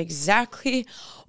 exactly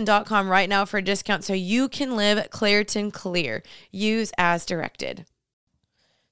Claritin.com right now for a discount so you can live Claritin Clear. Use as directed.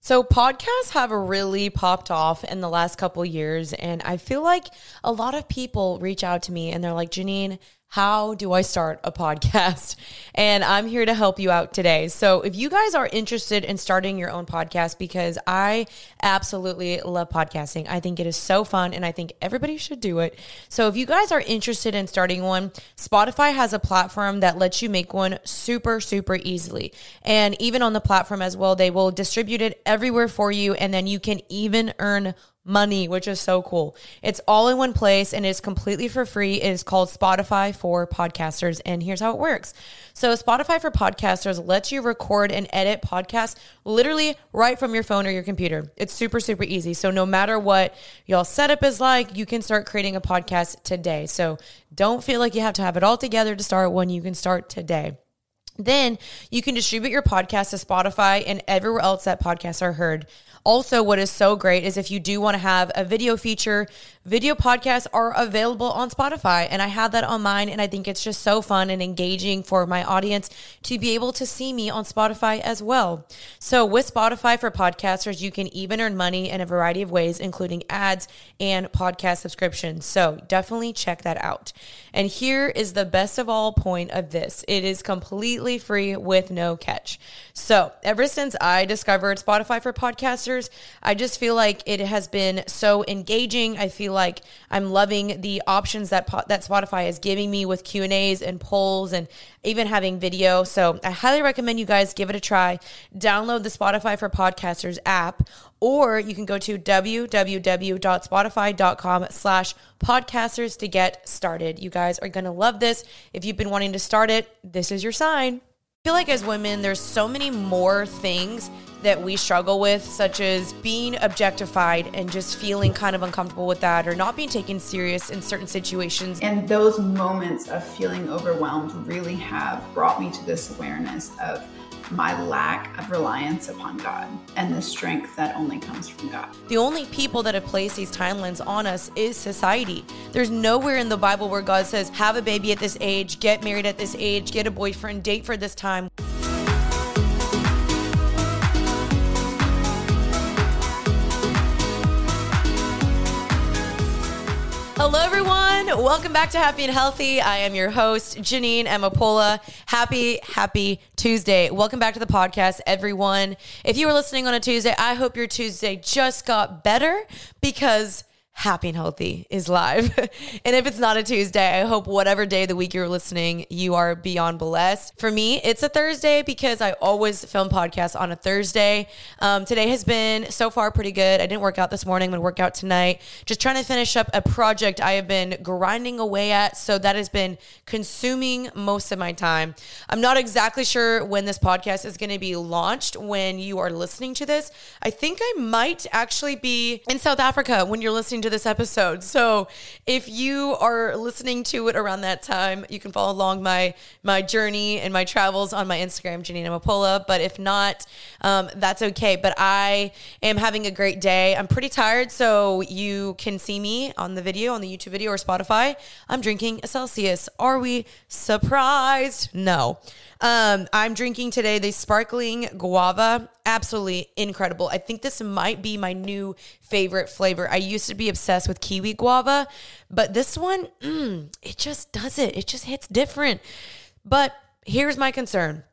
So podcasts have really popped off in the last couple years and I feel like a lot of people reach out to me and they're like, "Jeanine, how do I start a podcast? And I'm here to help you out today. So, if you guys are interested in starting your own podcast, because I absolutely love podcasting, I think it is so fun and I think everybody should do it. So, if you guys are interested in starting one, Spotify has a platform that lets you make one super, super easily. And even on the platform as well, they will distribute it everywhere for you. And then you can even earn money, which is so cool. It's all in one place and it's completely for free. It is called Spotify for Podcasters. And here's how it works. So, Spotify for Podcasters lets you record and edit podcasts literally right from your phone or your computer. It's super, super easy. So, no matter what y'all setup is like, you can start creating a podcast today. So, don't feel like you have to have it all together to start one. You can start today. Then you can distribute your podcast to Spotify and everywhere else that podcasts are heard. Also, what is so great is if you do want to have a video feature, video podcasts are available on Spotify. And I have that on mine. And I think it's just so fun and engaging for my audience to be able to see me on Spotify as well. So, with Spotify for podcasters, you can even earn money in a variety of ways, including ads and podcast subscriptions. So, definitely check that out. And here is the best of all point of this it is completely free with no catch. So, ever since I discovered Spotify for podcasters, I just feel like it has been so engaging. I feel like I'm loving the options that that Spotify is giving me with Q and A's and polls and even having video. So I highly recommend you guys give it a try. Download the Spotify for Podcasters app, or you can go to www.spotify.com slash podcasters to get started. You guys are going to love this. If you've been wanting to start it, this is your sign. Feel like as women, there's so many more things that we struggle with, such as being objectified and just feeling kind of uncomfortable with that or not being taken serious in certain situations. And those moments of feeling overwhelmed really have brought me to this awareness of my lack of reliance upon God and the strength that only comes from God. The only people that have placed these timelines on us is society. There's nowhere in the Bible where God says, have a baby at this age, get married at this age, get a boyfriend, date for this time. Hello, everyone. Welcome back to Happy and Healthy. I am your host, Jeanine Amapola. Happy, happy Tuesday. Welcome back to the podcast, everyone. If you were listening on a Tuesday, I hope your Tuesday just got better because Happy and Healthy is live. and if it's not a Tuesday, I hope whatever day of the week you're listening, you are beyond blessed. For me, it's a Thursday because I always film podcasts on a Thursday. Um, today has been so far pretty good. I didn't work out this morning, I'm gonna work out tonight. Just trying to finish up a project I have been grinding away at. So that has been consuming most of my time. I'm not exactly sure when this podcast is gonna be launched when you are listening to this. I think I might actually be in South Africa when you're listening to to this episode. So if you are listening to it around that time, you can follow along my my journey and my travels on my Instagram, Jeanine Amapola. But if not, um, that's okay. But I am having a great day. I'm pretty tired, so you can see me on the video, on the YouTube video or Spotify. I'm drinking a Celsius. Are we surprised? No. Um, I'm drinking today the sparkling guava. Absolutely incredible. I think this might be my new favorite flavor. I used to be obsessed with kiwi guava, but this one, mm, it just does it. It just hits different. But here's my concern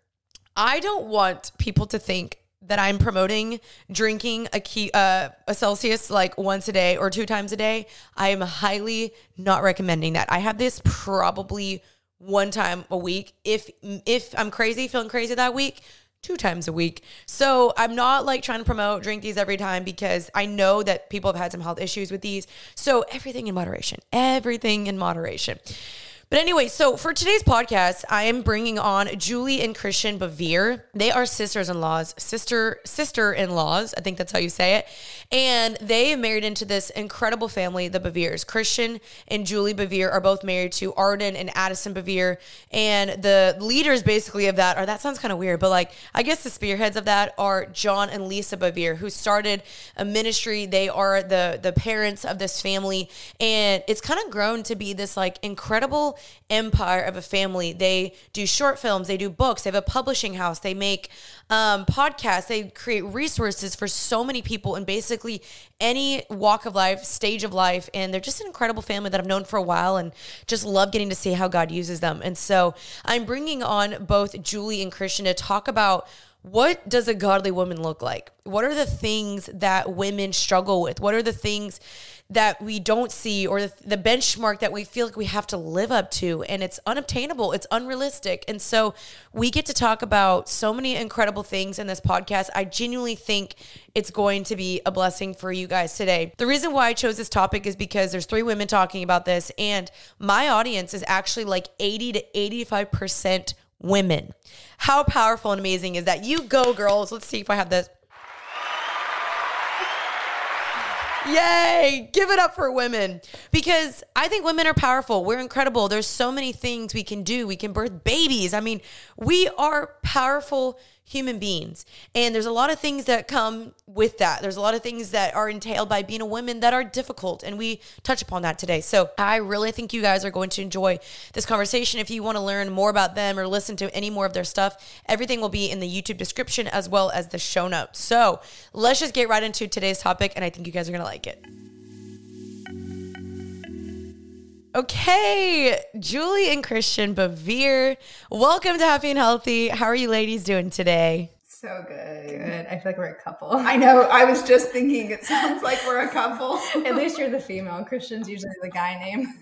I don't want people to think that I'm promoting drinking a key uh, a Celsius like once a day or two times a day. I am highly not recommending that. I have this probably one time a week. If if I'm crazy, feeling crazy that week, two times a week. So I'm not like trying to promote drink these every time because I know that people have had some health issues with these. So everything in moderation. Everything in moderation. But anyway, so for today's podcast, I am bringing on Julie and Christian Bevere. They are sisters-in-laws, sister sister-in-laws. I think that's how you say it. And they married into this incredible family, the Beveres. Christian and Julie Bevere are both married to Arden and Addison Bevere. And the leaders basically of that are that sounds kind of weird, but like I guess the spearheads of that are John and Lisa Bevere, who started a ministry. They are the the parents of this family, and it's kind of grown to be this like incredible empire of a family. They do short films, they do books, they have a publishing house, they make um, podcasts, they create resources for so many people in basically any walk of life, stage of life. And they're just an incredible family that I've known for a while and just love getting to see how God uses them. And so I'm bringing on both Julie and Christian to talk about what does a godly woman look like? What are the things that women struggle with? What are the things that we don't see or the, the, benchmark that we feel like we have to live up to and it's unobtainable it's unrealistic. And so we get to talk about so many incredible things in this podcast. I genuinely think it's going to be a blessing for you guys today. The reason why i chose this topic is because there's three women talking about this and my audience is actually like 80 to 85 percent women. How powerful and amazing is that? You go girls. Let's see if i have this Yay! Give it up for women because I think women are powerful. We're incredible. There's so many things we can do. We can birth babies. I mean, we are powerful human beings. And there's a lot of things that come with that. There's a lot of things that are entailed by being a woman that are difficult. And we touch upon that today. So I really think you guys are going to enjoy this conversation. If you want to learn more about them or listen to any more of their stuff, everything will be in the YouTube description as well as the show notes. So let's just get right into today's topic. And I think you guys are going to like it. Okay, Julie and Christian Bevere, welcome to Happy and Healthy. How are you ladies doing today? So good. Good. I feel like we're a couple. I know. I was just thinking it sounds like we're a couple. At least you're the female. Christian's usually the guy name.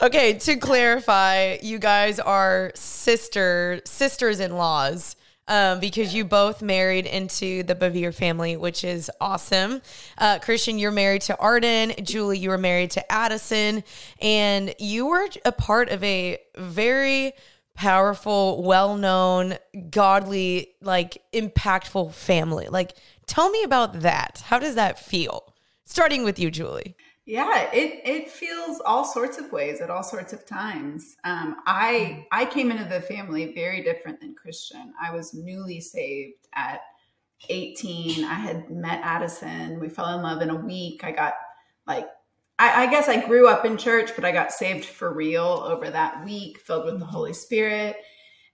okay, to clarify, you guys are sister sisters in laws um, because you both married into the Bevere family, which is awesome. Uh, Christian, you're married to Arden. Julie, you were married to Addison, and you were a part of a very powerful, well-known, godly, like impactful family. Like, tell me about that. How does that feel? Starting with you, Julie. Yeah, it it feels all sorts of ways at all sorts of times. Um, I I came into the family very different than Christian. I was newly saved at 18. I had met Addison. We fell in love in a week. I got like I, I guess I grew up in church, but I got saved for real over that week, filled with the Holy Spirit.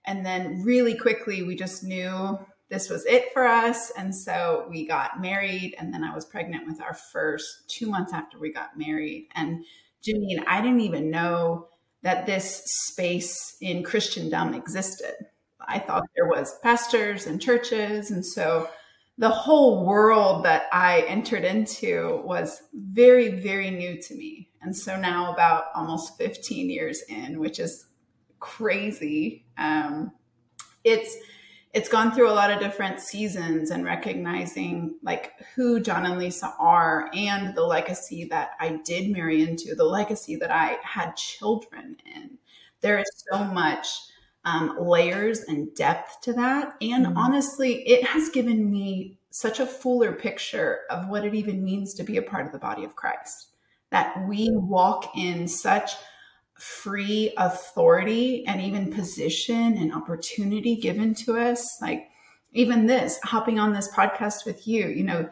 And then really quickly, we just knew this was it for us. And so we got married. And then I was pregnant with our first two months after we got married. And Jeanine, I didn't even know that this space in Christendom existed. I thought there was pastors and churches. And so the whole world that I entered into was very, very new to me. And so now, about almost 15 years in, which is crazy, um, it's it's gone through a lot of different seasons and recognizing like who John and Lisa are and the legacy that I did marry into, the legacy that I had children in. There is so much um, layers and depth to that. And mm-hmm. honestly, it has given me such a fuller picture of what it even means to be a part of the body of Christ. that we walk in such free authority and even position and opportunity given to us. Like even this, hopping on this podcast with you, you know,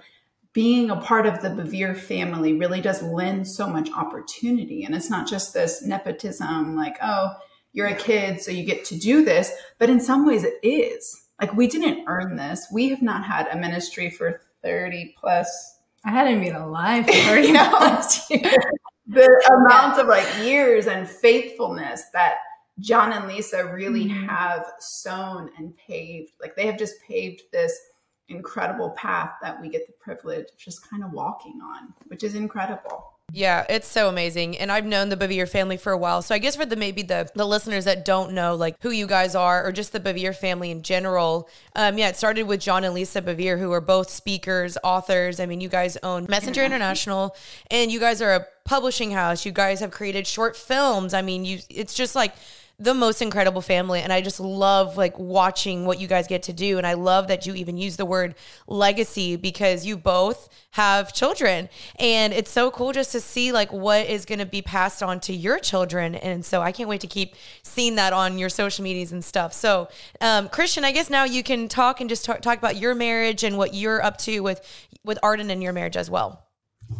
being a part of the Bevere family really does lend so much opportunity. And it's not just this nepotism, like, oh, you're a kid, so you get to do this. But in some ways, it is. Like, we didn't earn this. We have not had a ministry for 30 plus. I hadn't been alive for 30 plus years. The amount of like years and faithfulness that John and Lisa really mm-hmm. have sown and paved. Like, they have just paved this incredible path that we get the privilege of just kind of walking on, which is incredible. Yeah, it's so amazing. And I've known the Bevere family for a while. So I guess for the maybe the the listeners that don't know like who you guys are or just the Bevere family in general, um, yeah, it started with John and Lisa Bevere, who are both speakers, authors. I mean, you guys own Messenger International and you guys are a publishing house. You guys have created short films. I mean, you it's just like the most incredible family and i just love like watching what you guys get to do and i love that you even use the word legacy because you both have children and it's so cool just to see like what is going to be passed on to your children and so i can't wait to keep seeing that on your social medias and stuff. So um, christian i guess now you can talk and just talk, talk about your marriage and what you're up to with with arden and your marriage as well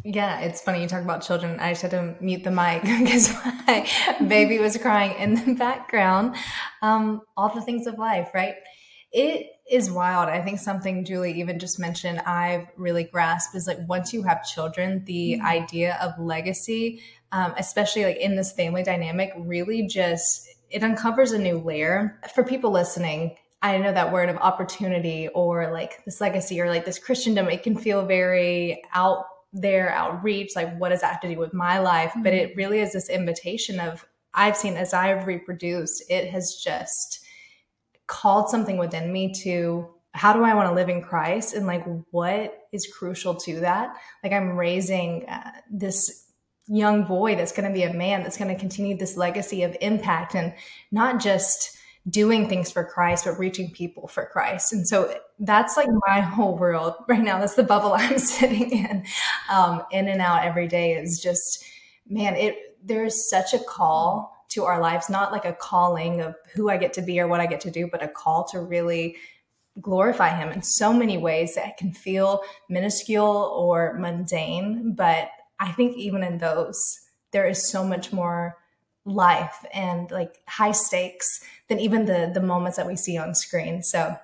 yeah, it's funny you talk about children. I just had to mute the mic because my baby was crying in the background. Um, all the things of life, right? It is wild. I think something Julie even just mentioned, I've really grasped is like once you have children, the mm-hmm. idea of legacy, um, especially like in this family dynamic, really just it uncovers a new layer for people listening. I know that word of opportunity or like this legacy or like this Christendom, it can feel very out their outreach like what does that have to do with my life? Mm-hmm. but it really is this invitation of i've seen as i've reproduced it has just called something within me to how do i want to live in christ? And like what is crucial to that? Like i'm raising uh, this young boy that's going to be a man that's going to continue this legacy of impact and not just doing things for Christ, but reaching people for Christ. And so that's like my whole world right now. That's the bubble I'm sitting in, um, in and out every day is just, man, it, there's such a call to our lives, not like a calling of who I get to be or what I get to do, but a call to really glorify him in so many ways that can feel minuscule or mundane. But I think even in those, there is so much more life and like high stakes than even the the moments that we see on screen. So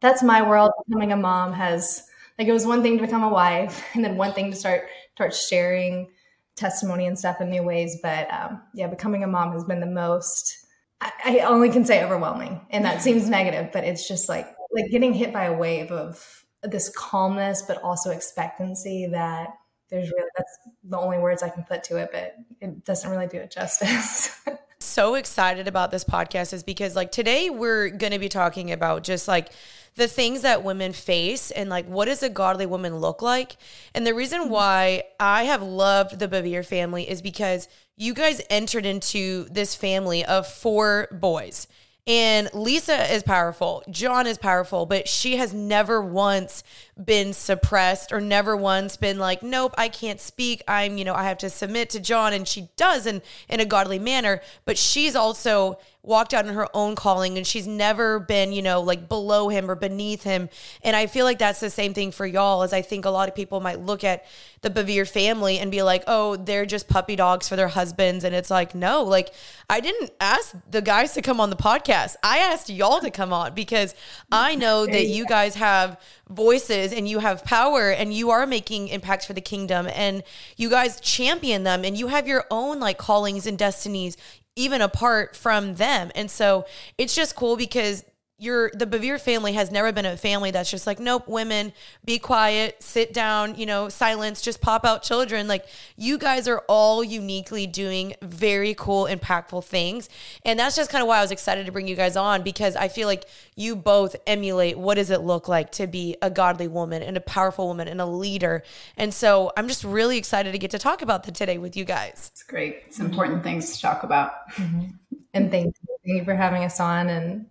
that's my world. Becoming a mom has like it was one thing to become a wife, and then one thing to start start sharing testimony and stuff in new ways. But um, yeah, becoming a mom has been the most. I, I only can say overwhelming, and that seems negative, but it's just like like getting hit by a wave of this calmness, but also expectancy that there's really that's the only words I can put to it, but it doesn't really do it justice. so excited about this podcast is because like today we're going to be talking about just like the things that women face and like what does a godly woman look like and the reason mm-hmm. why i have loved the bevere family is because you guys entered into this family of four boys and Lisa is powerful. John is powerful, but she has never once been suppressed or never once been like, nope, I can't speak. I'm, you know, I have to submit to John. And she does in, in a godly manner, but she's also walked out in her own calling and she's never been, you know, like below him or beneath him. And I feel like that's the same thing for y'all, as I think a lot of people might look at the Bevere family and be like, oh, they're just puppy dogs for their husbands. And it's like, no, like I didn't ask the guys to come on the podcast. I asked y'all to come on because I know that you guys have voices and you have power and you are making impacts for the kingdom and you guys champion them and you have your own like callings and destinies even apart from them. And so it's just cool because your the Bevere family has never been a family that's just like nope women be quiet sit down you know silence just pop out children. Like you guys are all uniquely doing very cool impactful things. And that's just kind of why I was excited to bring you guys on because I feel like you both emulate what does it look like to be a godly woman and a powerful woman and a leader. And so I'm just really excited to get to talk about that today with you guys. It's great. It's important things to talk about. Mm-hmm. and thank you. thank you for having us on and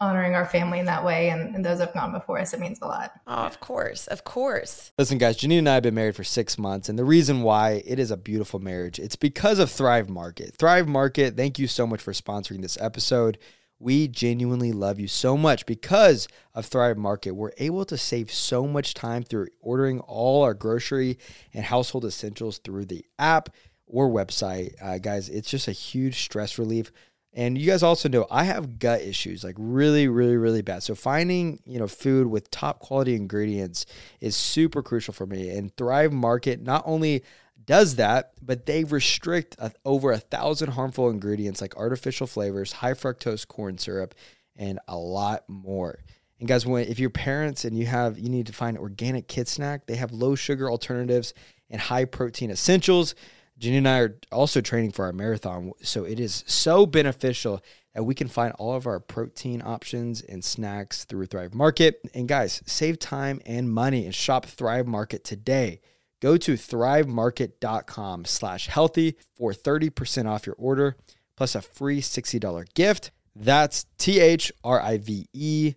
honoring our family in that way and, and those have gone before us. It means a lot. Oh, of course. Of course. Listen, guys, Jeanine and I have been married for six months, and the reason why it is a beautiful marriage, it's because of Thrive Market. Thrive Market, thank you so much for sponsoring this episode. We genuinely love you so much because of Thrive Market. We're able to save so much time through ordering all our grocery and household essentials through the app or website. Uh, guys, it's just a huge stress relief. And you guys also know I have gut issues, like really, really, really bad. So finding, you know, food with top quality ingredients is super crucial for me. And Thrive Market not only does that, but they restrict a, over a thousand harmful ingredients like artificial flavors, high fructose corn syrup, and a lot more. And guys, when if you're parents and you have you need to find organic kid snack, they have low sugar alternatives and high protein essentials. Jenny and I are also training for our marathon. So it is so beneficial that we can find all of our protein options and snacks through Thrive Market. And guys, save time and money and shop Thrive Market today. Go to thrivemarket.com slash healthy for 30% off your order plus a free $60 gift. That's T H R I V E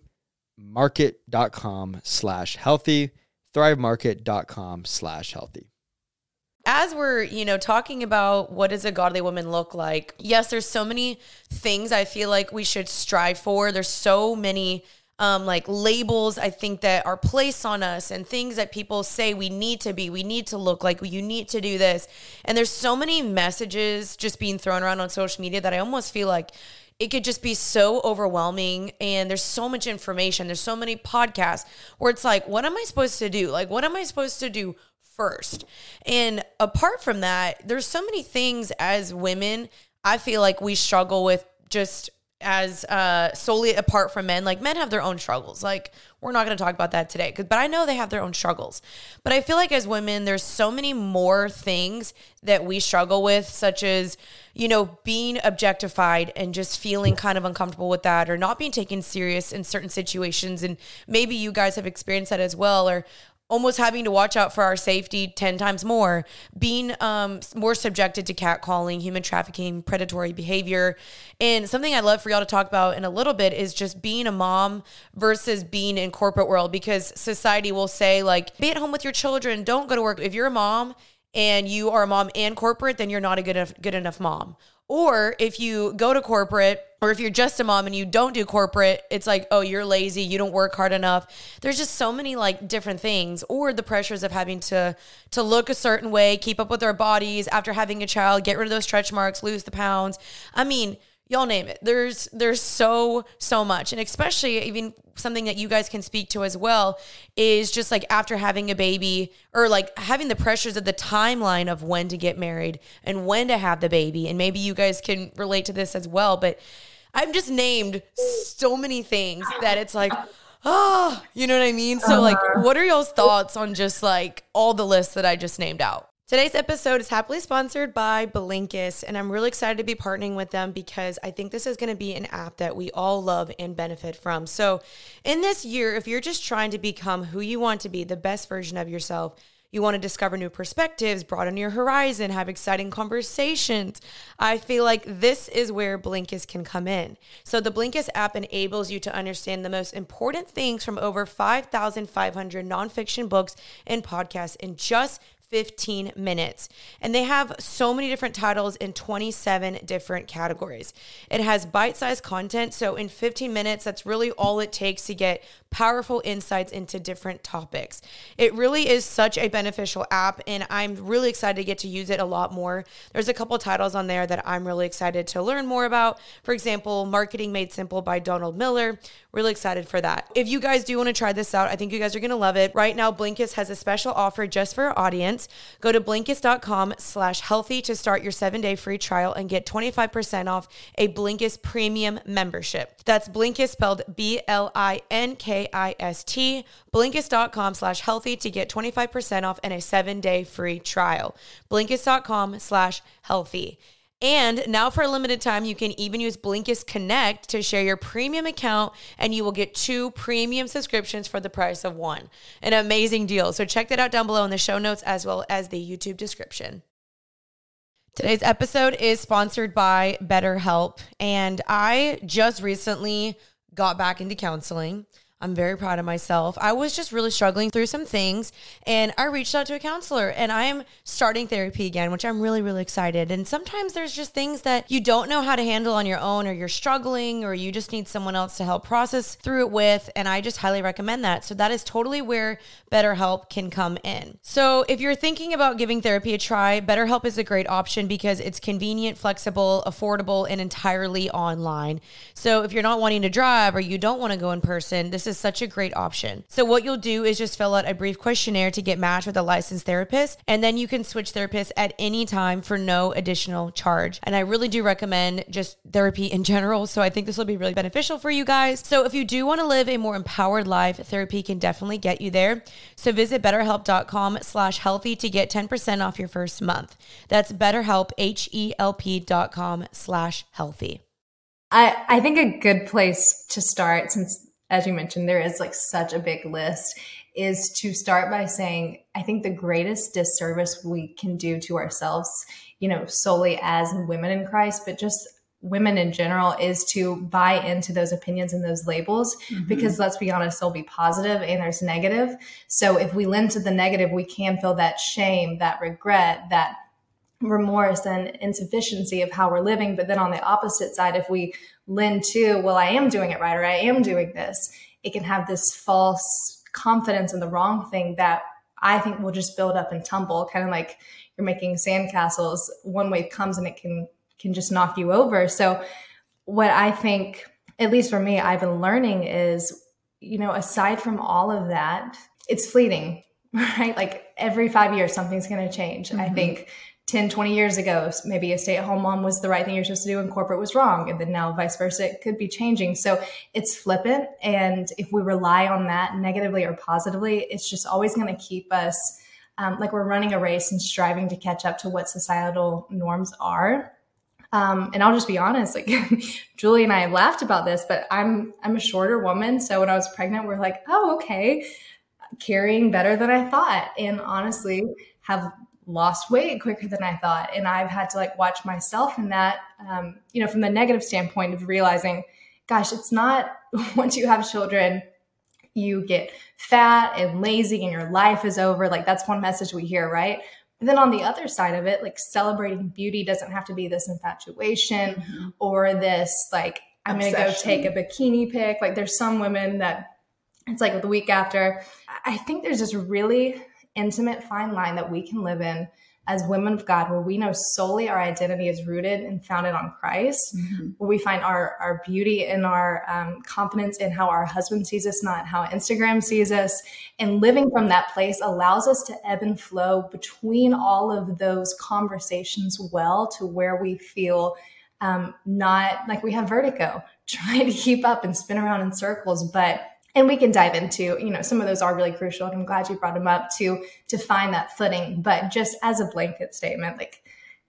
market.com slash healthy. Thrivemarket.com slash healthy as we're you know talking about what does a godly woman look like yes there's so many things i feel like we should strive for. There's so many um, like labels i think that are placed on us and things that people say we need to be we need to look like you need to do this. And there's so many messages just being thrown around on social media that i almost feel like it could just be so overwhelming. And there's so much information. There's so many podcasts where it's like what am i supposed to do? Like what am i supposed to do first. And apart from that, there's so many things as women I feel like we struggle with just as uh, solely apart from men. Like men have their own struggles. Like we're not going to talk about that today, but I know they have their own struggles. But I feel like as women, there's so many more things that we struggle with, such as you know being objectified and just feeling kind of uncomfortable with that, or not being taken serious in certain situations. And maybe you guys have experienced that as well, or almost having to watch out for our safety 10 times more, being um, more subjected to catcalling, human trafficking, predatory behavior. And something I'd love for y'all to talk about in a little bit is just being a mom versus being in corporate world because society will say like be at home with your children, don't go to work. If you're a mom and you are a mom and corporate, then you're not a good enough, good enough mom. Or if you go to corporate, or if you're just a mom and you don't do corporate, it's like, oh, you're lazy, you don't work hard enough. There's just so many like different things, or the pressures of having to to look a certain way, keep up with our bodies after having a child, get rid of those stretch marks, lose the pounds. I mean, y'all name it. There's there's so so much. And especially even something that you guys can speak to as well is just like after having a baby or like having the pressures of the timeline of when to get married and when to have the baby. And maybe you guys can relate to this as well but i've just named so many things that it's like oh you know what i mean? So like uh-huh. what are y'all's thoughts on just like all the lists that i just named out Today's episode is happily sponsored by Blinkist, and I'm really excited to be partnering with them because I think this is going to be an app that we all love and benefit from. So, in this year, if you're just trying to become who you want to be, the best version of yourself, you want to discover new perspectives, broaden your horizon, have exciting conversations. I feel like this is where Blinkist can come in. So, the Blinkist app enables you to understand the most important things from over 5,500 nonfiction books and podcasts in just 15 minutes. And they have so many different titles in 27 different categories. It has bite sized content. So, in 15 minutes, that's really all it takes to get powerful insights into different topics. It really is such a beneficial app, and I'm really excited to get to use it a lot more. There's a couple titles on there that I'm really excited to learn more about. For example, Marketing Made Simple by Donald Miller. Really excited for that. If you guys do want to try this out, I think you guys are going to love it. Right now, Blinkist has a special offer just for our audience. Go to Blinkist.com slash healthy to start your seven-day free trial and get 25% off a Blinkist premium membership. That's Blinkist spelled B-L-I-N-K-I-S-T. Blinkist.com slash healthy to get 25% off and a seven-day free trial. Blinkist.com slash healthy. And now for a limited time, you can even use Blinkist Connect to share your premium account and you will get two premium subscriptions for the price of one. An amazing deal. So check that out down below in the show notes as well as the YouTube description. Today's episode is sponsored by BetterHelp. And I just recently got back into counseling. I'm very proud of myself. I was just really struggling through some things and I reached out to a counselor and I am starting therapy again, which I'm really, really excited. And sometimes there's just things that you don't know how to handle on your own or you're struggling or you just need someone else to help process through it with. And I just highly recommend that. So that is totally where BetterHelp can come in. So if you're thinking about giving therapy a try, BetterHelp is a great option because it's convenient, flexible, affordable, and entirely online. So if you're not wanting to drive or you don't want to go in person, this is is such a great option. So, what you'll do is just fill out a brief questionnaire to get matched with a licensed therapist, and then you can switch therapists at any time for no additional charge. And I really do recommend just therapy in general. So, I think this will be really beneficial for you guys. So, if you do want to live a more empowered life, therapy can definitely get you there. So, visit betterhelp.com slash healthy to get 10% off your first month. That's betterhelp, H-E-L-P dot com slash healthy. I, I think a good place to start since as you mentioned, there is like such a big list, is to start by saying, I think the greatest disservice we can do to ourselves, you know, solely as women in Christ, but just women in general is to buy into those opinions and those labels mm-hmm. because let's be honest they'll be positive and there's negative so if we lend to the negative we can feel that shame that regret that remorse and insufficiency of how we're living. But then on the opposite side, if we lend to, well, I am doing it right or I am doing this, it can have this false confidence in the wrong thing that I think will just build up and tumble, kind of like you're making sandcastles. One wave comes and it can can just knock you over. So what I think, at least for me, I've been learning is, you know, aside from all of that, it's fleeting, right? Like every five years, something's going to change. Mm-hmm. I think 10, 20 years ago, maybe a stay at home mom was the right thing you're supposed to do and corporate was wrong. And then now vice versa, it could be changing. So it's flippant. And if we rely on that negatively or positively, it's just always going to keep us um, like we're running a race and striving to catch up to what societal norms are. Um, and I'll just be honest, like Julie and I laughed about this, but I'm I'm a shorter woman. So when I was pregnant, we're like, oh, okay, carrying better than I thought. And honestly, have lost weight quicker than I thought. And I've had to like watch myself in that, um, you know, from the negative standpoint of realizing, gosh, it's not once you have children, you get fat and lazy and your life is over. Like that's one message we hear, right? But then on the other side of it, like celebrating beauty doesn't have to be this infatuation mm-hmm. or this like, I'm going to go take a bikini pic. Like there's some women that it's like the week after. I think there's this really intimate fine line that we can live in as women of God, where we know solely our identity is rooted and founded on Christ, mm-hmm. where we find our, our beauty and our um, confidence in how our husband sees us, not how Instagram sees us. And living from that place allows us to ebb and flow between all of those conversations well to where we feel um, not like we have vertigo, trying to keep up and spin around in circles, but and we can dive into you know some of those are really crucial and i'm glad you brought them up to to find that footing. But just as a blanket statement like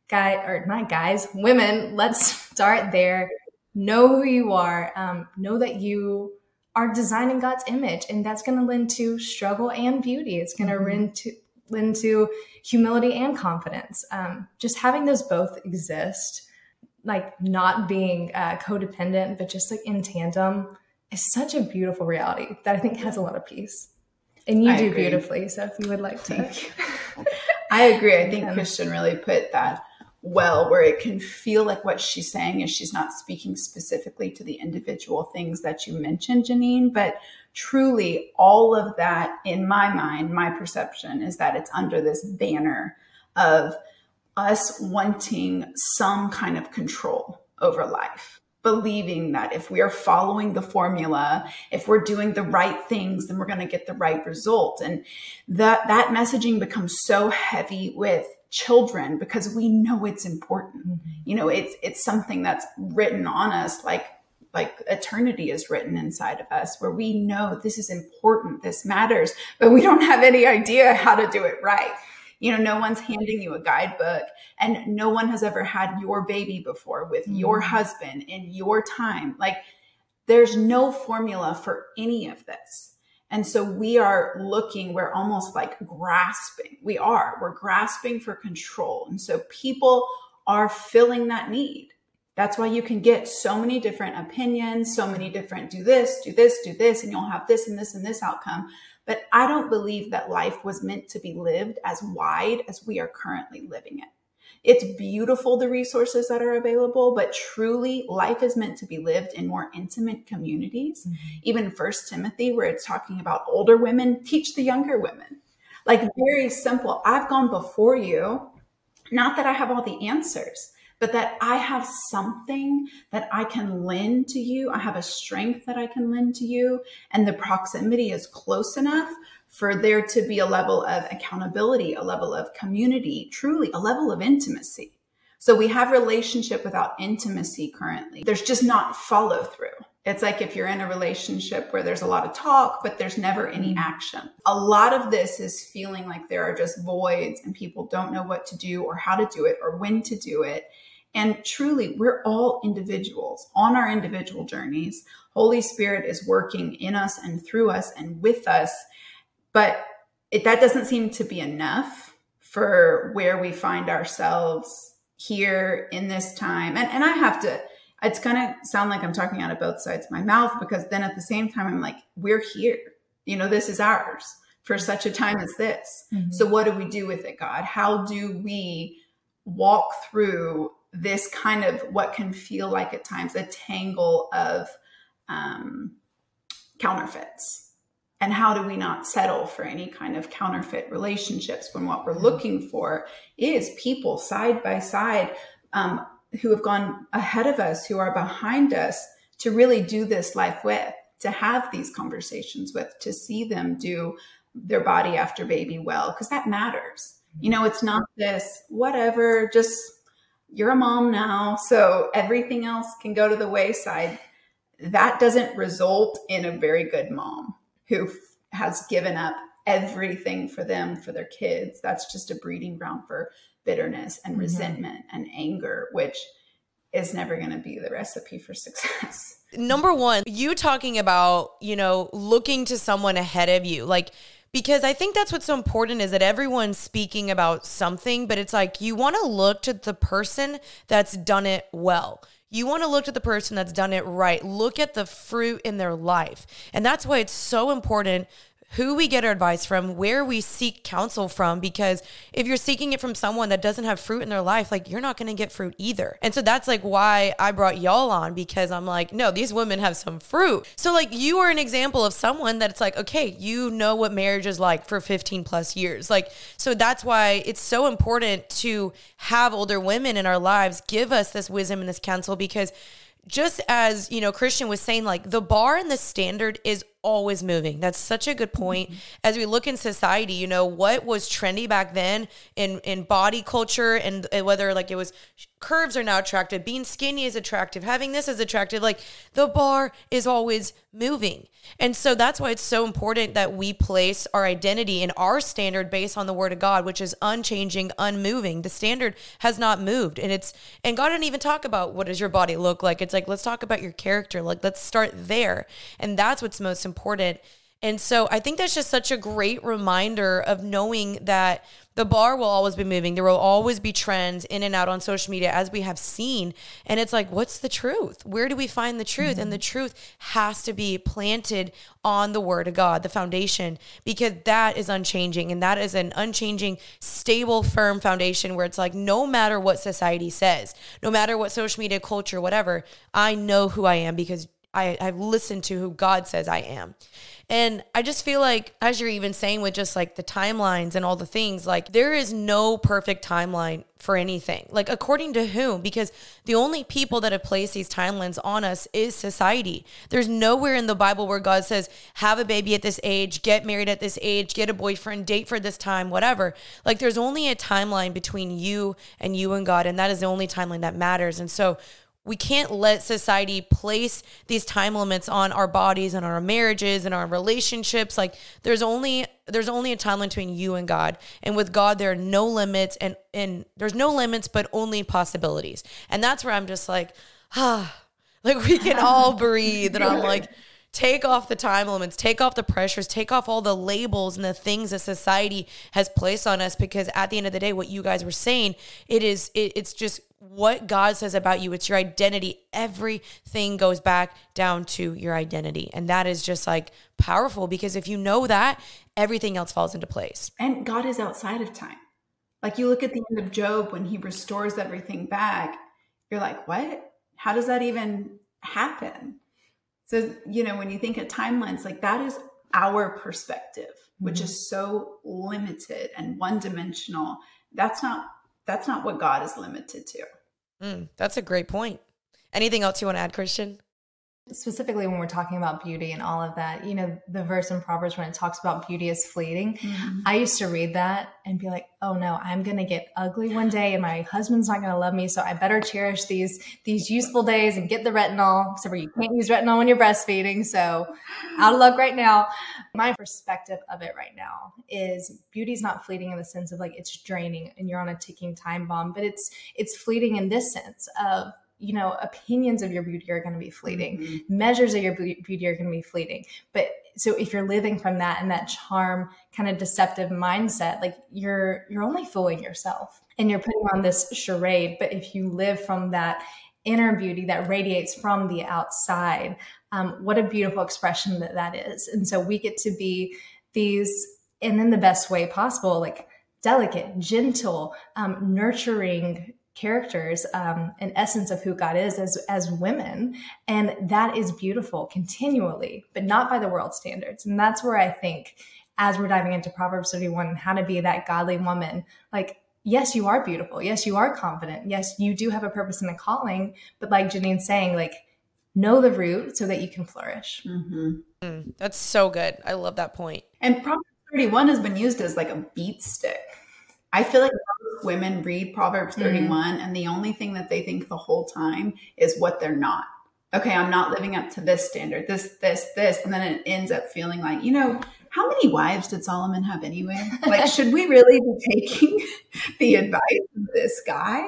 guy or not guys women let's start there. Know who you are um, know that you are designing god's image and that's going to lend to struggle and beauty. It's going mm-hmm. to lend to lend to humility and confidence. Um, just having those both exist like not being uh, codependent but just like in tandem is such a beautiful reality that I think has a lot of peace. And you I do agree. beautifully. So if you would like to. I agree. I think Christian really put that well, where it can feel like what she's saying is she's not speaking specifically to the individual things that you mentioned, Jeanine, but truly all of that in my mind, my perception is that it's under this banner of us wanting some kind of control over life believing that if we are following the formula, if we're doing the right things, then we're going to get the right result. And that that messaging becomes so heavy with children because we know it's important. Mm-hmm. You know, it's it's something that's written on us like like eternity is written inside of us where we know this is important, this matters, but we don't have any idea how to do it right. You know, no one's handing you a guidebook and no one has ever had your baby before with mm-hmm. your husband in your time. Like there's no formula for any of this. And so we are looking, we're almost like grasping. We are, we're grasping for control. And so people are filling that need. That's why you can get so many different opinions, so many different do this, do this, do this, and you'll have this and this and this outcome. But I don't believe that life was meant to be lived as wide as we are currently living it. It's beautiful, the resources that are available, but truly life is meant to be lived in more intimate communities. Mm-hmm. Even First Timothy, where it's talking about older women, teach the younger women. Like very simple. I've gone before you. Not that I have all the answers, but that I have something that I can lend to you. I have a strength that I can lend to you. And the proximity is close enough for there to be a level of accountability, a level of community, truly a level of intimacy. So we have relationship without intimacy currently. There's just not follow through. It's like if you're in a relationship where there's a lot of talk, but there's never any mm-hmm. action. A lot of this is feeling like there are just voids and people don't know what to do or how to do it or when to do it. And truly, we're all individuals on our individual journeys. Holy Spirit is working in us and through us and with us but it, that doesn't seem to be enough for where we find ourselves here in this time. And, and I have to, it's going to sound like I'm talking out of both sides of my mouth because then at the same time, I'm like, we're here. You know, this is ours for such a time as this. Mm-hmm. So, what do we do with it, God? How do we walk through this kind of what can feel like at times a tangle of um, counterfeits? And how do we not settle for any kind of counterfeit relationships when what we're looking for is people side by side um, who have gone ahead of us, who are behind us to really do this life with, to have these conversations with, to see them do their body after baby well, because that matters. You know, it's not this, whatever, just you're a mom now, so everything else can go to the wayside. That doesn't result in a very good mom who has given up everything for them, for their kids. That's just a breeding ground for bitterness and mm-hmm. resentment and anger, which is never going to be the recipe for success. Number one, you talking about, you know, looking to someone ahead of you. Like, because I think that's what's so important is that everyone's speaking about something, but it's like you want to look to the person that's done it well. You want to look to the person that's done it right. Look at the fruit in their life. And that's why it's so important who we get our advice from, where we seek counsel from, because if you're seeking it from someone that doesn't have fruit in their life, like you're not going to get fruit either. And so that's like why I brought y'all on because I'm like, no, these women have some fruit. So, like, you are an example of someone that it's like, okay, you know what marriage is like for 15 plus years. Like, so that's why it's so important to have older women in our lives give us this wisdom and this counsel because just as you know christian was saying like the bar and the standard is always moving. That's such a good point. Mm-hmm. as we look in society you know what was trendy back then in in body culture and, and whether like it was curves are now attractive being skinny is attractive having this is attractive like the bar is always moving. And so that's why it's so important that we place our identity and our standard based on the word of god which is unchanging unmoving. The standard has not moved. And it's and god didn't even talk about what does your body look like. It's like let's talk about your character. Like let's start there. And that's what's most important and so I think that's just such a great reminder of knowing that the bar will always be moving. There will always be trends in and out on social media as we have seen. And it's like, what's the truth? Where do we find the truth? Mm-hmm. And the truth has to be planted on the word of God, the foundation, because that is unchanging. And that is an unchanging, stable, firm foundation where it's like, no matter what society says, no matter what social media culture, whatever, I know who I am because I, I've listened to who God says I am. And I just feel like, as you're even saying with just like the timelines and all the things, like there is no perfect timeline for anything. Like, according to whom? Because the only people that have placed these timelines on us is society. There's nowhere in the Bible where God says, have a baby at this age, get married at this age, get a boyfriend, date for this time, whatever. Like, there's only a timeline between you and you and God, and that is the only timeline that matters. And so, we can't let society place these time limits on our bodies and our marriages and our relationships. Like there's only there's only a timeline between you and god. And with god there are no limits and and there's no limits but only possibilities. And that's where i'm just like ah like we can all breathe. And i'm like take off the time limits, take off the pressures, take off all the labels and the things that society has placed on us. Because at the end of the day, what you guys were saying, it is, it, it's just what God says about you. It's your identity. Everything goes back down to your identity. And that is just like powerful because if you know that, everything else falls into place. And God is outside of time. Like you look at the end of Job when he restores everything back, you're like, what? How does that even happen? So, you know, when you think of timelines, like that is our perspective, mm-hmm. which is so limited and one dimensional. That's not that's not what God is limited to. Mm, that's a great point. Anything else you want to add, Christian? Specifically when we're talking about beauty and all of that, you know, the verse in Proverbs when it talks about beauty is fleeting, mm-hmm. I used to read that and be like, "Oh no, I'm going to get ugly one day and my husband's not going to love me, so I better cherish these these useful days and get the retinol, except for you can't use retinol when you're breastfeeding, so out of luck right now." My perspective of it right now is beauty's not fleeting in the sense of like it's draining and you're on a ticking time bomb, but it's it's fleeting in this sense of you know, opinions of your beauty are going to be fleeting, mm-hmm. measures of your beauty are going to be fleeting. But so if you're living from that and that charm kind of deceptive mindset, like you're you're only fooling yourself and you're putting on this charade. But if you live from that inner beauty that radiates from the outside, um, what a beautiful expression that that is. And so we get to be these, and in the best way possible, like delicate, gentle, um, nurturing characters um, an essence of who god is as as women. And that is beautiful continually but not by the world standards. And that's where i think as we're diving into proverbs 31 and how to be that godly woman like yes you are beautiful. Yes you are confident. Yes you do have a purpose and a calling. But like Jeanine's saying like know the root so that you can flourish. Mm-hmm. mm, that's so good. I love that point. And proverbs 31 has been used as like a beat stick I feel like women read Proverbs mm-hmm. 31 mm-hmm. and the only thing that they think the whole time is what they're not. Okay, I'm not living up to this standard, this, this, this. And then it ends up feeling like, you know, how many wives did Solomon have anyway? Like, should we really be taking the advice of this guy?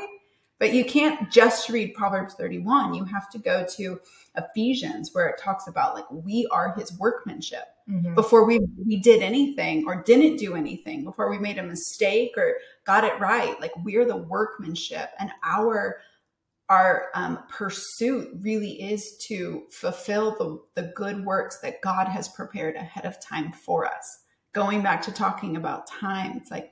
But you can't just read Proverbs 31. You have to go to Ephesians where it talks about like we are his workmanship mm-hmm. before we we did anything or didn't do anything before we made a mistake or got it right like we're the workmanship and our our um, pursuit really is to fulfill the, the good works that god has prepared ahead of time for us going back to talking about time it's like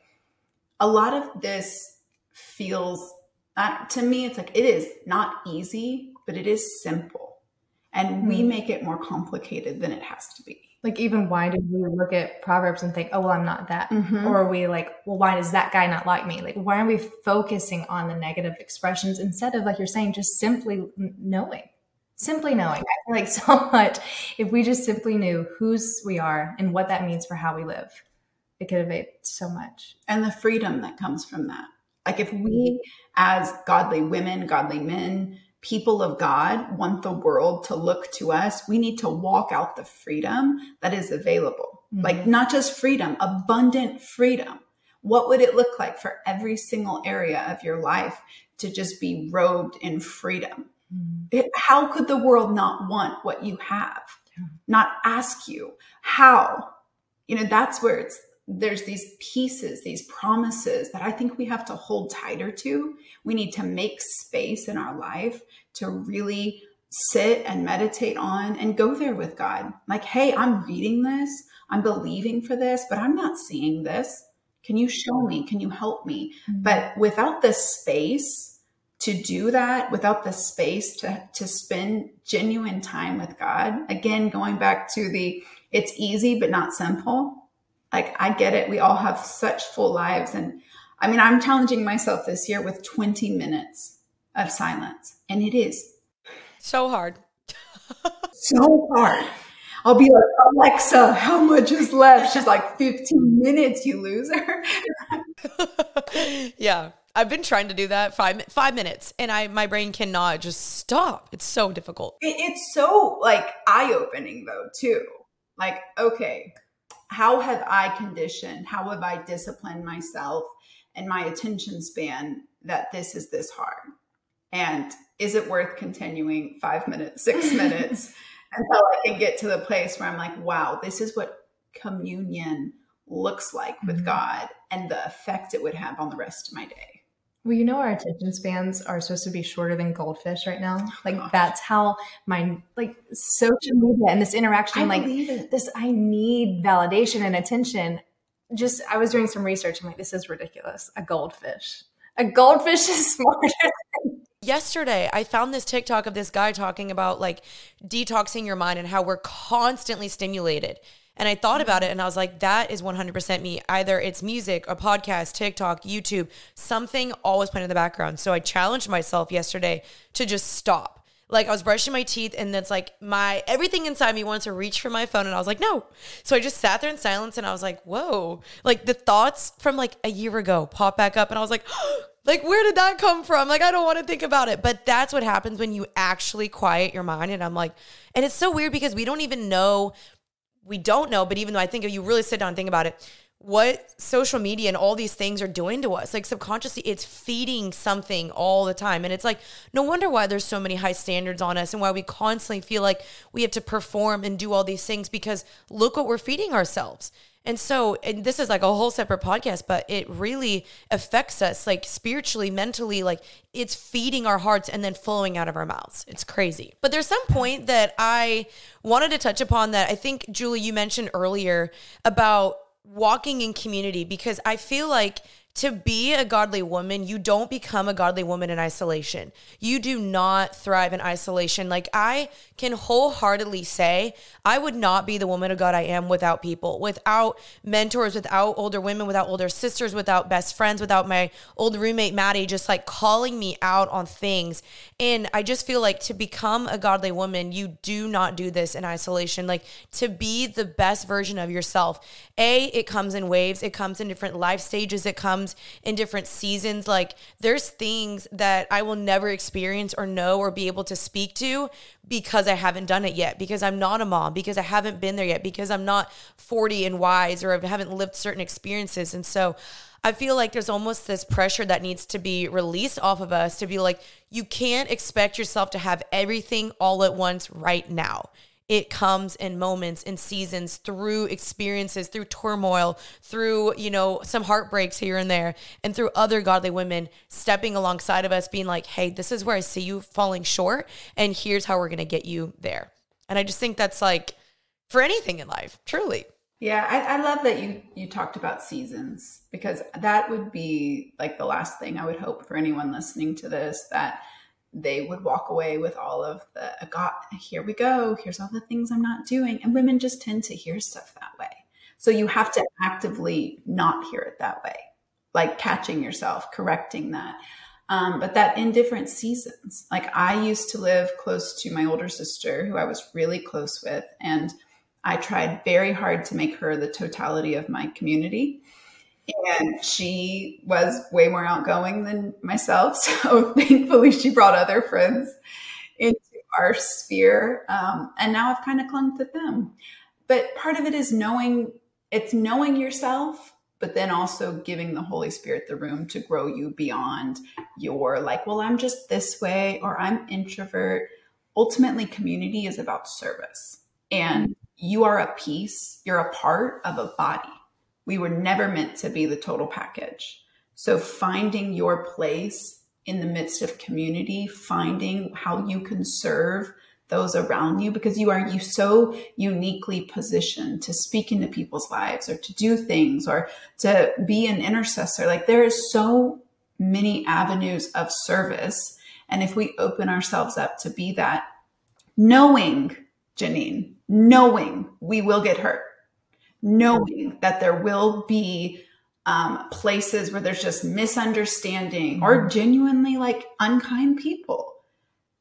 a lot of this feels uh, to me it's like it is not easy but it is simple and mm-hmm. we make it more complicated than it has to be like even why do we look at proverbs and think oh well i'm not that mm-hmm. or are we like well why does that guy not like me? Like why are we focusing on the negative expressions instead of like you're saying just simply knowing simply knowing? I feel like so much if we just simply knew whose we are and what that means for how we live it could evade so much. And the freedom that comes from that. Like if we as godly women godly men people of God want the world to look to us, we need to walk out the freedom that is available. Mm-hmm. Like, not just freedom, abundant freedom. What would it look like for every single area of your life to just be robed in freedom? Mm-hmm. It, how could the world not want what you have? Yeah. Not ask you how? You know, that's where it's there's these pieces, these promises that I think we have to hold tighter to. We need to make space in our life to really sit and meditate on and go there with God. Like, hey, I'm reading this, I'm believing for this, but I'm not seeing this. Can you show me? Can you help me? Mm-hmm. But without the space to do that, without the space to, to spend genuine time with God, again, going back to the it's easy but not simple like, I get it. We all have such full lives. And I mean, I'm challenging myself this year with 20 minutes of silence, and it is so hard. so hard. I'll be like, Alexa, how much is left? She's like, 15 minutes, you loser. yeah. I've been trying to do that five five minutes, and I my brain cannot just stop. It's so difficult. It, it's so like eye opening though too. Like okay, how have I conditioned, how have I disciplined myself and my attention span that this is this hard? And is it worth continuing five minutes, six minutes? until I can get to the place where I'm like, wow, this is what communion looks like with Mhm. God and the effect it would have on the rest of my day. Well, you know, our attention spans are supposed to be shorter than goldfish right now. Like that's how my like social media and this interaction, I like this, I need validation and attention. Just I was doing some research. I'm like, this is ridiculous. A goldfish, a goldfish is smarter. Yesterday, I found this TikTok of this guy talking about like detoxing your mind and how we're constantly stimulated. And I thought about it and I was like, that is 100% me. Either it's music, a podcast, TikTok, YouTube, something always playing in the background. So I challenged myself yesterday to just stop. Like I was brushing my teeth and it's like my everything inside me wanted to reach for my phone and I was like, no. So I just sat there in silence and I was like, whoa. Like the thoughts from like a year ago pop back up and I was like, like where did that come from? Like I don't want to think about it. But that's what happens when you actually quiet your mind. And I'm like, and it's so weird because we don't even know we don't know, but even though I think if you really sit down and think about it, what social media and all these things are doing to us, like subconsciously, it's feeding something all the time. And it's like, no wonder why there's so many high standards on us and why we constantly feel like we have to perform and do all these things because look what we're feeding ourselves. And so, and this is like a whole separate podcast, but it really affects us like spiritually, mentally, like it's feeding our hearts and then flowing out of our mouths. It's crazy. But there's some point that I wanted to touch upon that I think, Julie, you mentioned earlier about walking in community because I feel like to be a godly woman, you don't become a godly woman in isolation. You do not thrive in isolation. Like I can wholeheartedly say, I would not be the woman of God I am without people, without mentors, without older women, without older sisters, without best friends, without my old roommate Maddie just like calling me out on things. And I just feel like to become a godly woman, you do not do this in isolation. Like to be the best version of yourself. A, it comes in waves, it comes in different life stages, it comes in different seasons. Like there's things that I will never experience or know or be able to speak to because I haven't done it yet, because I'm not a mom, because I haven't been there yet, because I'm not 40 and wise or I haven't lived certain experiences. And so I feel like there's almost this pressure that needs to be released off of us to be like, you can't expect yourself to have everything all at once right now. It comes in moments, in seasons, through experiences, through turmoil, through, you know, some heartbreaks here and there, and through other godly women stepping alongside of us, being like, hey, this is where I see you falling short, and here's how we're to get you there. And I just think that's like for anything in life, truly. Yeah, I, I love that you you talked about seasons because that would be like the last thing I would hope for anyone listening to this that they would walk away with all of the God, here we go, here's all the things I'm not doing. And women just tend to hear stuff that way. So you have to actively not hear it that way, like catching yourself, correcting that. Um, but that in different seasons. Like I used to live close to my older sister, who I was really close with, and I tried very hard to make her the totality of my community. And she was way more outgoing than myself. So thankfully, she brought other friends into our sphere. Um, and now I've kind of clung to them. But part of it is knowing it's knowing yourself, but then also giving the Holy Spirit the room to grow you beyond your, like, well, I'm just this way or I'm introvert. Ultimately, community is about service. And you are a piece, you're a part of a body. We were never meant to be the total package. So finding your place in the midst of community, finding how you can serve those around you because you are you so uniquely positioned to speak into people's lives or to do things or to be an intercessor. Like there is so many avenues of service. And if we open ourselves up to be that, knowing, Jeanine, knowing we will get hurt, knowing that there will be um, places where there's just misunderstanding or genuinely like unkind people.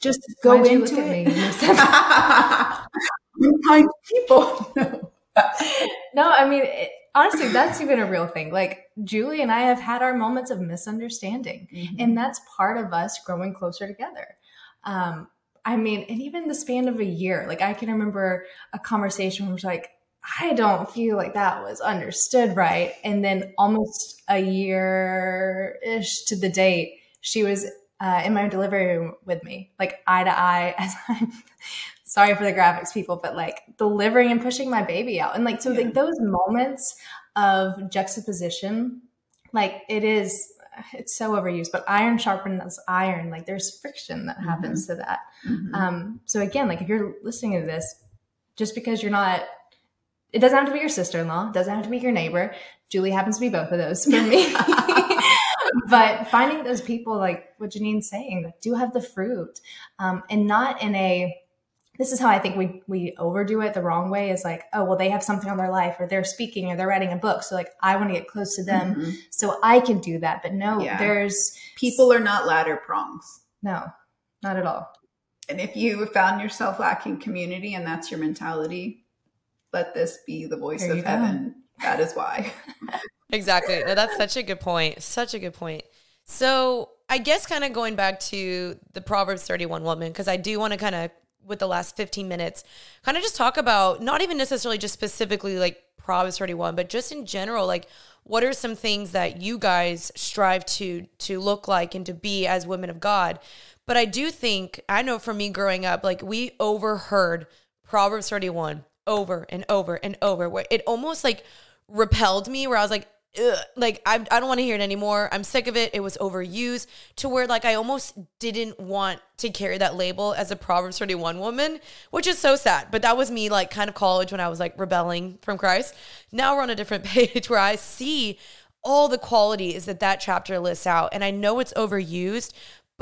Just go Why'd into look at it. me you said that? unkind people. No. No, I mean, it, honestly, that's even a real thing. Like, Julie and I have had our moments of misunderstanding, and that's part of us growing closer together. Um, I mean, and even the span of a year, like, I can remember a conversation where it was like, I don't feel like that was understood right. And then almost a year ish to the date, she was uh, in my delivery room with me, like eye to eye, as I'm sorry for the graphics people, but like delivering and pushing my baby out. And like, so yeah. like those moments of juxtaposition, like it is, it's so overused, but iron sharpens iron. Like there's friction that mm-hmm. happens to that. Mm-hmm. Um, so again, like if you're listening to this, just because you're not, it doesn't have to be your sister-in-law, it doesn't have to be your neighbor. Julie happens to be both of those for me. but finding those people like what Jeanine's saying that do have the fruit um, and not in a this is how I think we we overdo it the wrong way is like, oh, well, they have something on their life or they're speaking or they're writing a book. So like I want to get close to them mm-hmm. so I can do that. But no, yeah. there's people are not ladder prongs. No, not at all. And if you found yourself lacking community and that's your mentality, let this be the voice there of heaven. That is why. exactly. No, that's such a good point. Such a good point. So I guess kind of going back to the Proverbs 31 woman, because I do want to kind of with the last 15 minutes, kind of just talk about not even necessarily just specifically like Proverbs 31, but just in general, like what are some things that you guys strive to to look like and to be as women of God? But I do think I know for me growing up, like we overheard Proverbs 31 over and over and over, where it almost like repelled me, where I was like, Like I, I don't want to hear it anymore. I'm sick of it. It was overused to where like I almost didn't want to carry that label as a Proverbs 31 woman, which is so sad. But that was me like kind of college when I was like rebelling from Christ. Now we're on a different page where I see all the qualities that that chapter lists out and I know it's overused,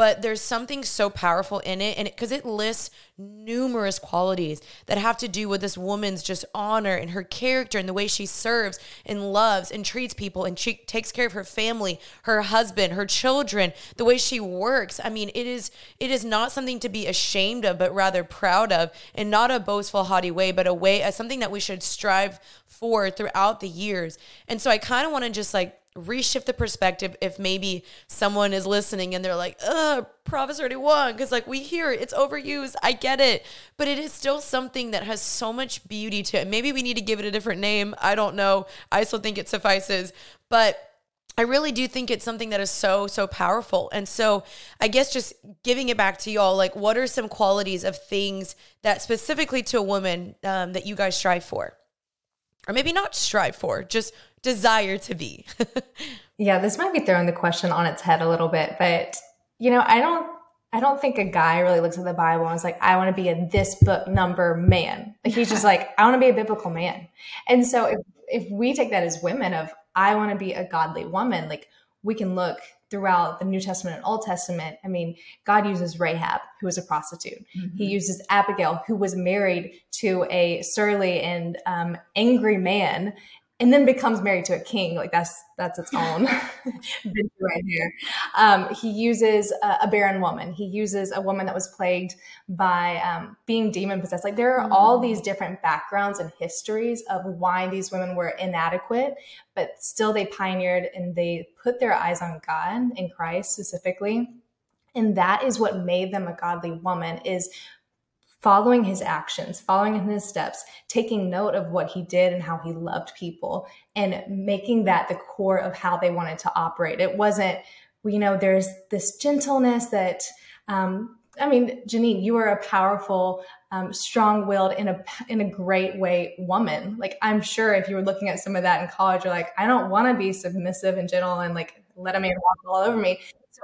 but there's something so powerful in it and because it, it, lists numerous qualities that have to do with this woman's just honor and her character and the way she serves and loves and treats people and she takes care of her family her husband her children the way she works. I mean it is it is not something to be ashamed of but rather proud of and not a boastful haughty way but a way as something that we should strive for throughout the years. And so i kind of want to just like reshift the perspective if maybe someone is listening and they're like, uh, Proverbs 31, because like we hear it, it's overused. I get it. But it is still something that has so much beauty to it. Maybe we need to give it a different name. I don't know. I still think it suffices. But I really do think it's something that is so, so powerful. And so I guess just giving it back to y'all, like what are some qualities of things that specifically to a woman um, that you guys strive for? Or maybe not strive for, just desire to be? yeah, this might be throwing the question on its head a little bit, but you know, I don't I don't think a guy really looks at the Bible and is like, I want to be a this book number man. Like he's just like, I want to be a biblical man. And so if if we take that as women of I want to be a godly woman, like we can look throughout the New Testament and Old Testament. I mean, God uses Rahab, who was a prostitute. Mm-hmm. He uses Abigail, who was married to a surly and um, angry man, and then becomes married to a king. Like that's that's its own right there. Um, he uses a, a, barren woman. He uses a woman that was plagued by um, being demon possessed. Like there are mm. all these different backgrounds and histories of why these women were inadequate, but still they pioneered and they put their eyes on God and Christ specifically. And that is what made them a godly woman is following his actions, following in his steps, taking note of what he did and how he loved people, and making that the core of how they wanted to operate. It wasn't, you know, there's this gentleness that, um, I mean, Jeanine, you are a powerful, um, strong-willed, in a in a great way woman. Like I'm sure if you were looking at some of that in college, you're like, I don't want to be submissive and gentle and like let a man walk all over me. So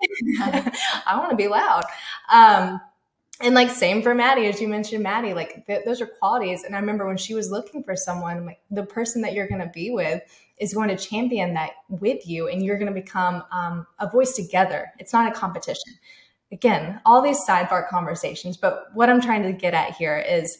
I want to be loud. Um, and like same for Maddie, as you mentioned, Maddie, like th- those are qualities. And I remember when she was looking for someone, like the person that you're going to be with is going to champion that with you, and you're going to become um, a voice together. It's not a competition. Again, all these sidebar conversations, but what I'm trying to get at here is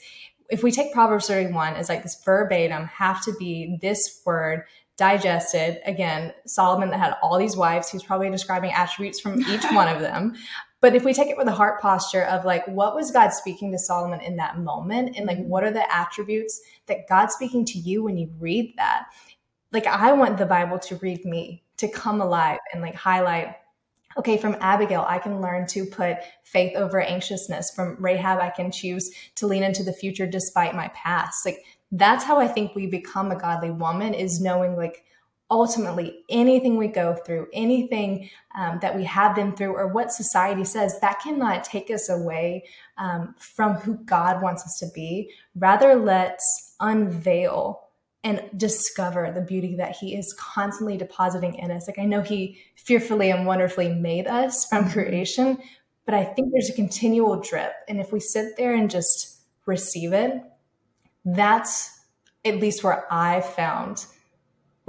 if we take Proverbs 31 as like this verbatim, have to be this word digested. Again, Solomon that had all these wives, he's probably describing attributes from each one of them. But if we take it with a heart posture of like, what was God speaking to Solomon in that moment? And like, mm-hmm. what are the attributes that God's speaking to you when you read that? Like, I want the Bible to read me, to come alive and like highlight okay, from Abigail, I can learn to put faith over anxiousness. From Rahab, I can choose to lean into the future despite my past. Like that's how I think we become a godly woman is knowing like ultimately anything we go through, anything um, that we have been through, or what society says, that cannot take us away um, from who God wants us to be. Rather, let's unveil and discover the beauty that He is constantly depositing in us. Like, I know He fearfully and wonderfully made us from mm-hmm. creation, but I think there's a continual drip. And if we sit there and just receive it, that's at least where I found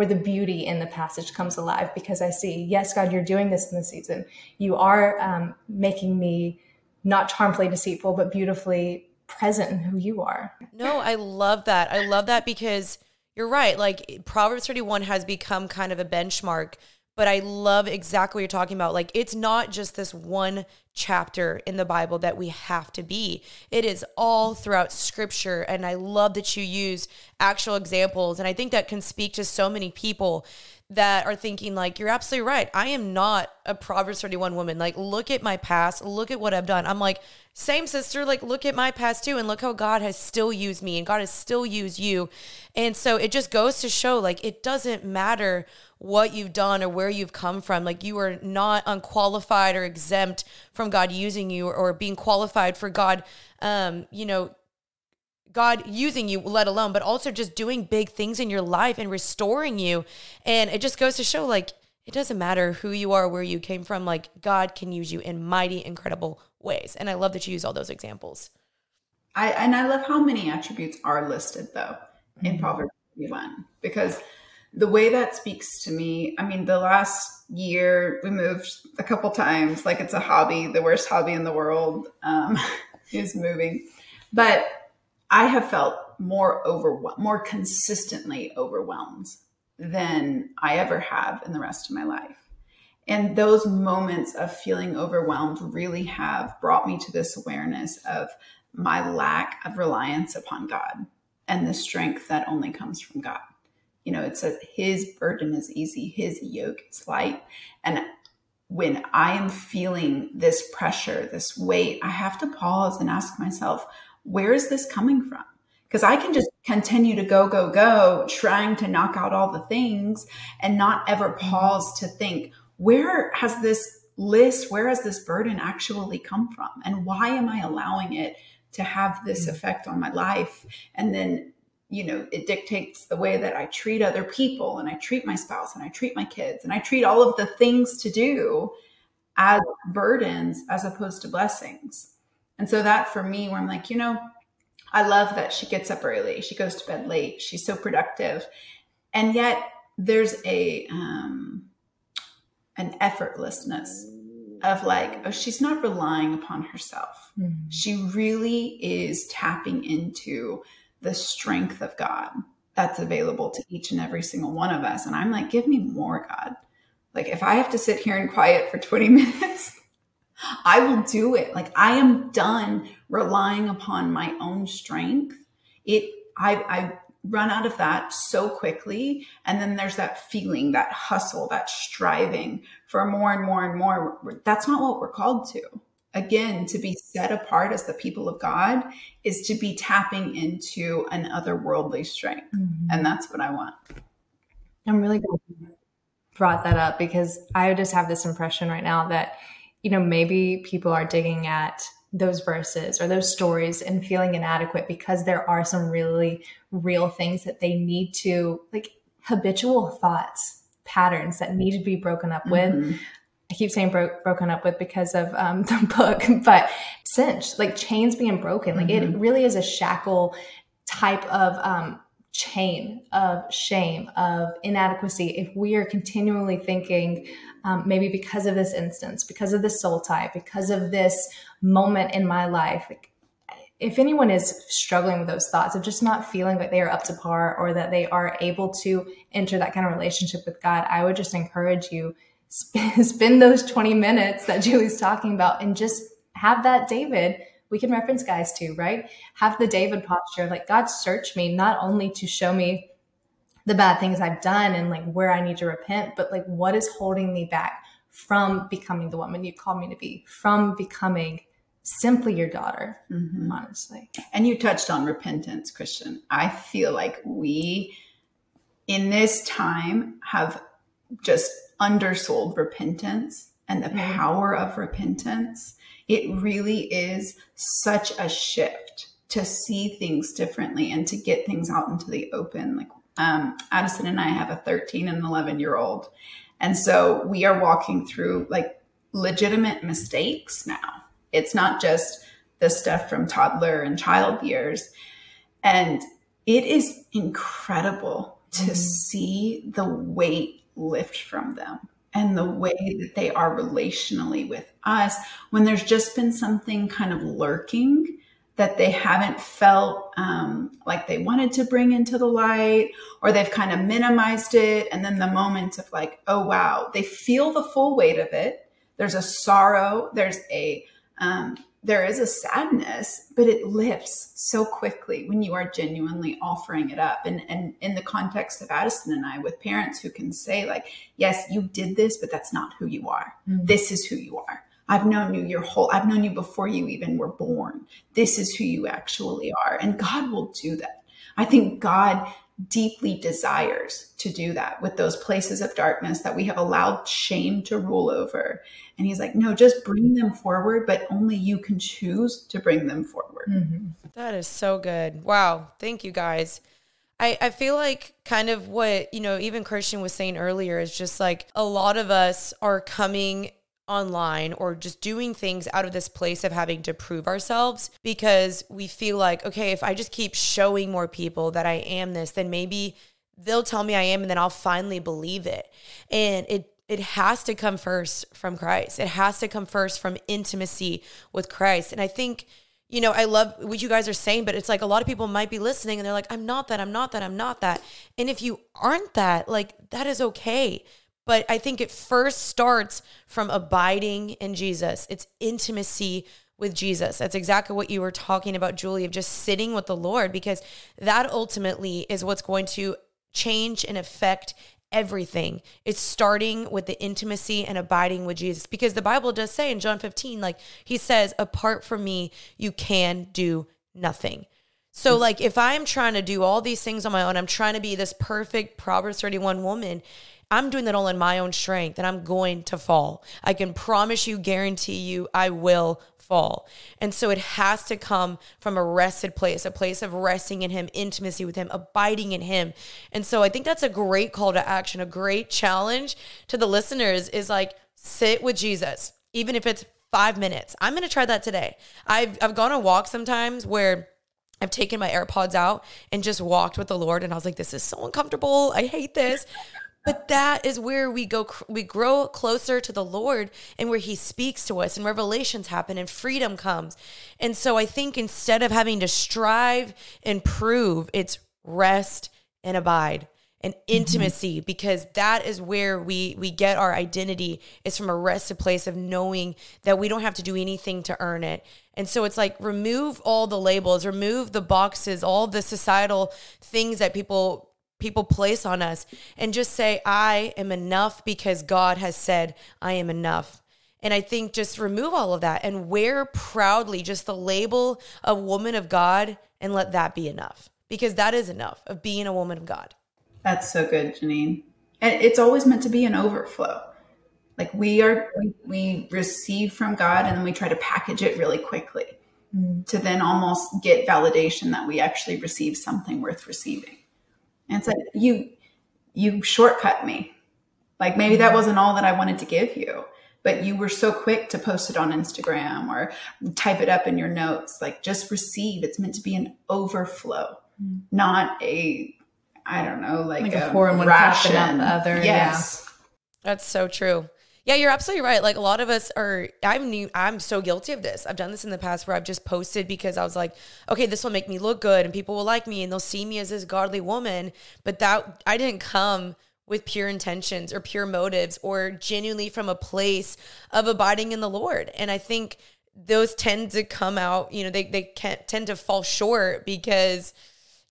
where the beauty in the passage comes alive because I see, yes, God, you're doing this in the season. You are um, making me not charmfully deceitful, but beautifully present in who you are. No, I love that. I love that because you're right. Like Proverbs 31 has become kind of a benchmark but I love exactly what you're talking about. Like, it's not just this one chapter in the Bible that we have to be, it is all throughout scripture. And I love that you use actual examples. And I think that can speak to so many people that are thinking like you're absolutely right. I am not a proverbs 31 woman. Like look at my past. Look at what i've done. I'm like same sister. Like look at my past too and look how god has still used me and god has still used you. And so it just goes to show like it doesn't matter what you've done or where you've come from like you are not unqualified or exempt from god using you or being qualified for god um you know God using you, let alone, but also just doing big things in your life and restoring you. And it just goes to show like, it doesn't matter who you are, where you came from, like, God can use you in mighty, incredible ways. And I love that you use all those examples. I, and I love how many attributes are listed though in mm-hmm. Proverbs 31 because the way that speaks to me, I mean, the last year we moved a couple times, like it's a hobby, the worst hobby in the world um, is moving. But I have felt more overwhelmed, more consistently overwhelmed than I ever have in the rest of my life. And those moments of feeling overwhelmed really have brought me to this awareness of my lack of reliance upon God and the strength that only comes from God. You know, it says his burden is easy, his yoke is light. And when I am feeling this pressure, this weight, I have to pause and ask myself, where is this coming from? Because I can just continue to go, go, go, trying to knock out all the things and not ever pause to think, where has this list, where has this burden actually come from? And why am I allowing it to have this mm. effect on my life? And then, you know, it dictates the way that I treat other people and I treat my spouse and I treat my kids and I treat all of the things to do as burdens as opposed to blessings. And so that for me, where I'm like, you know, I love that she gets up early, she goes to bed late, she's so productive, and yet there's a um, an effortlessness of like, oh, she's not relying upon herself. Mm-hmm. She really is tapping into the strength of God that's available to each and every single one of us. And I'm like, give me more, God. Like, if I have to sit here in quiet for 20 minutes, I will do it. Like I am done relying upon my own strength. It I I run out of that so quickly and then there's that feeling, that hustle, that striving for more and more and more. That's not what we're called to. Again, to be set apart as the people of God is to be tapping into an otherworldly strength. Mm-hmm. And that's what I want. I'm really glad you brought that up because I just have this impression right now that you know, maybe people are digging at those verses or those stories and feeling inadequate because there are some really real things that they need to like habitual thoughts patterns that need to be broken up with mm-hmm. I keep saying bro- broken up with because of um, the book but cinch like chains being broken like mm-hmm. it really is a shackle type of um, chain of shame of inadequacy if we are continually thinking um, maybe because of this instance, because of this soul type, because of this moment in my life. Like, if anyone is struggling with those thoughts of just not feeling like they are up to par or that they are able to enter that kind of relationship with God, I would just encourage you spend those 20 minutes that Julie's talking about and just have that David we can reference guys too, right? Have the David posture, like God search me not only to show me the bad things I've done and like where I need to repent, but like what is holding me back from becoming the woman you called me to be, from becoming simply your daughter, mm-hmm. honestly. And you touched on repentance, Christian. I feel like we in this time have just undersold repentance and the mm-hmm. power of repentance. It really is such a shift to see things differently and to get things out into the open. Like um, Addison and I have a 13 and 11 year old. And so we are walking through like legitimate mistakes now. It's not just the stuff from toddler and child years. And it is incredible to mm-hmm. see the weight lift from them. And the way that they are relationally with us when there's just been something kind of lurking that they haven't felt um, like they wanted to bring into the light or they've kind of minimized it and then the moment of like oh wow they feel the full weight of it. There's a sorrow there's a um, there is a sadness, but it lifts so quickly when you are genuinely offering it up. And, and in the context of Addison and I, with parents who can say, like, yes, you did this, but that's not who you are. Mm-hmm. This is who you are. I've known you your whole, I've known you before you even were born. This is who you actually are. And God will do that. I think God deeply desires to do that with those places of darkness that we have allowed shame to rule over. And he's like, no, just bring them forward, but only you can choose to bring them forward. Mm-hmm. That is so good. Wow. Thank you guys. I, I feel like kind of what, you know, even Christian was saying earlier is just like a lot of us are coming online or just doing things out of this place of having to prove ourselves because we feel like, okay, if I just keep showing more people that I am this, then maybe they'll tell me I am and then I'll finally believe it. And it it has to come first from Christ. It has to come first from intimacy with Christ. And I think you know, I love what you guys are saying, but it's like a lot of people might be listening and they're like, I'm not that, I'm not that, I'm not that. And if you aren't that, like, that is okay. But I think it first starts from abiding in Jesus. It's intimacy with Jesus. That's exactly what you were talking about, Julie, of just sitting with the Lord, because that ultimately is what's going to change and affect everything. It's starting with the intimacy and abiding with Jesus. Because the Bible does say in John 15, like he says, apart from me, you can do nothing. So, hmm. like, if I'm trying to do all these things on my own, I'm trying to be this perfect Proverbs 31 woman, I'm doing that all in my own strength and I'm going to fall. I can promise you, guarantee you, I will fall. And so it has to come from a rested place, a place of resting in Him, intimacy with Him, abiding in Him. And so I think that's a great call to action, a great challenge to the listeners is like, sit with Jesus, even if it's five minutes. I'm going to try that today. I've, I've gone on walks sometimes where I've taken my AirPods out and just walked with the Lord. And I was like, this is so uncomfortable. I hate this. But that is where we go, we grow closer to the Lord and where He speaks to us and revelations happen and freedom comes. And so I think instead of having to strive and prove, it's rest and abide and mm-hmm. intimacy mm-hmm. because that is where we we get our identity is from a rested place of knowing that we don't have to do anything to earn it and so it's like remove all the labels remove the boxes all the societal things that people people place on us and just say, I am enough because God has said, I am enough. And I think just remove all of that and wear proudly just the label of woman of God and let that be enough because that is enough of being a woman of God. That's so good, Jeanine. And it's always meant to be an overflow. Like we are, we, we receive from God and then we try to package it really quickly mm. to then almost get validation that we actually receive something worth receiving. And it's like you you shortcut me. Like maybe that wasn't all that I wanted to give you, but you were so quick to post it on Instagram or type it up in your notes. Like just receive. It's meant to be an overflow, mm. not a I don't know, like, like a, a one ration. cup and the other. Yes. Yeah. That's so true. Yeah, you're absolutely right. Like a lot of us are I'm new I'm so guilty of this. I've done this in the past where I've just posted because I was like, okay, this will make me look good and people will like me and they'll see me as this godly woman, but that I didn't come with pure intentions or pure motives or genuinely from a place of abiding in the Lord. And I think those tend to come out, you know, they they can't tend to fall short because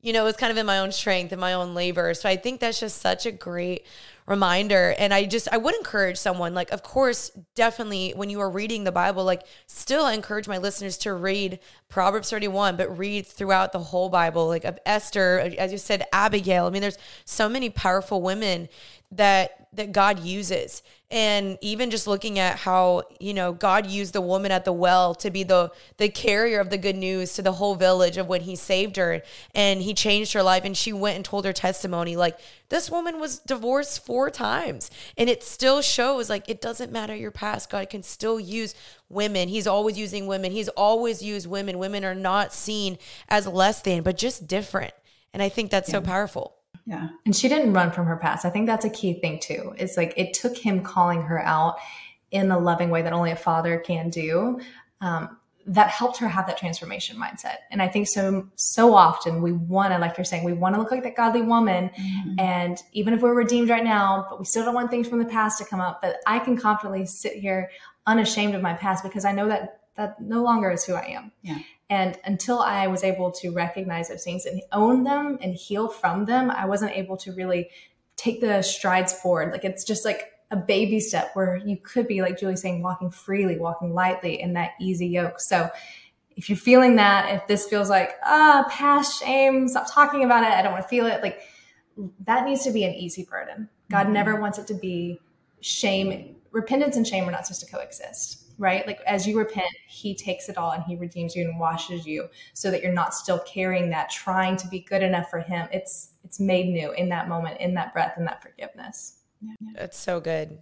you know, it's kind of in my own strength and my own labor. So I think that's just such a great reminder. And I just, I would encourage someone, like, of course, definitely when you are reading the Bible, like, still I encourage my listeners to read Proverbs 31, but read throughout the whole Bible, like of Esther, as you said, Abigail. I mean, there's so many powerful women that that God uses. And even just looking at how, you know, God used the woman at the well to be the the carrier of the good news to the whole village of when he saved her and he changed her life and she went and told her testimony like this woman was divorced four times and it still shows like it doesn't matter your past. God can still use women. He's always using women. He's always used women. Women are not seen as less than, but just different. And I think that's yeah. so powerful. Yeah. And she didn't run from her past. I think that's a key thing too. It's like it took him calling her out in a loving way that only a father can do. Um, that helped her have that transformation mindset. And I think so so often we want to, like you're saying, we want to look like that godly woman. Mm-hmm. And even if we're redeemed right now, but we still don't want things from the past to come up. But I can confidently sit here unashamed of my past because I know that that no longer is who I am. Yeah. And until I was able to recognize those things and own them and heal from them, I wasn't able to really take the strides forward. Like it's just like a baby step where you could be, like Julie saying, walking freely, walking lightly in that easy yoke. So if you're feeling that, if this feels like, ah, past shame, stop talking about it, I don't want to feel it, like that needs to be an easy burden. God mm-hmm. never wants it to be shame. Repentance and shame are not supposed to coexist right? Like as you repent, he takes it all and he redeems you and washes you so that you're not still carrying that trying to be good enough for him. It's it's made new in that moment, in that breath, in that forgiveness. That's so good.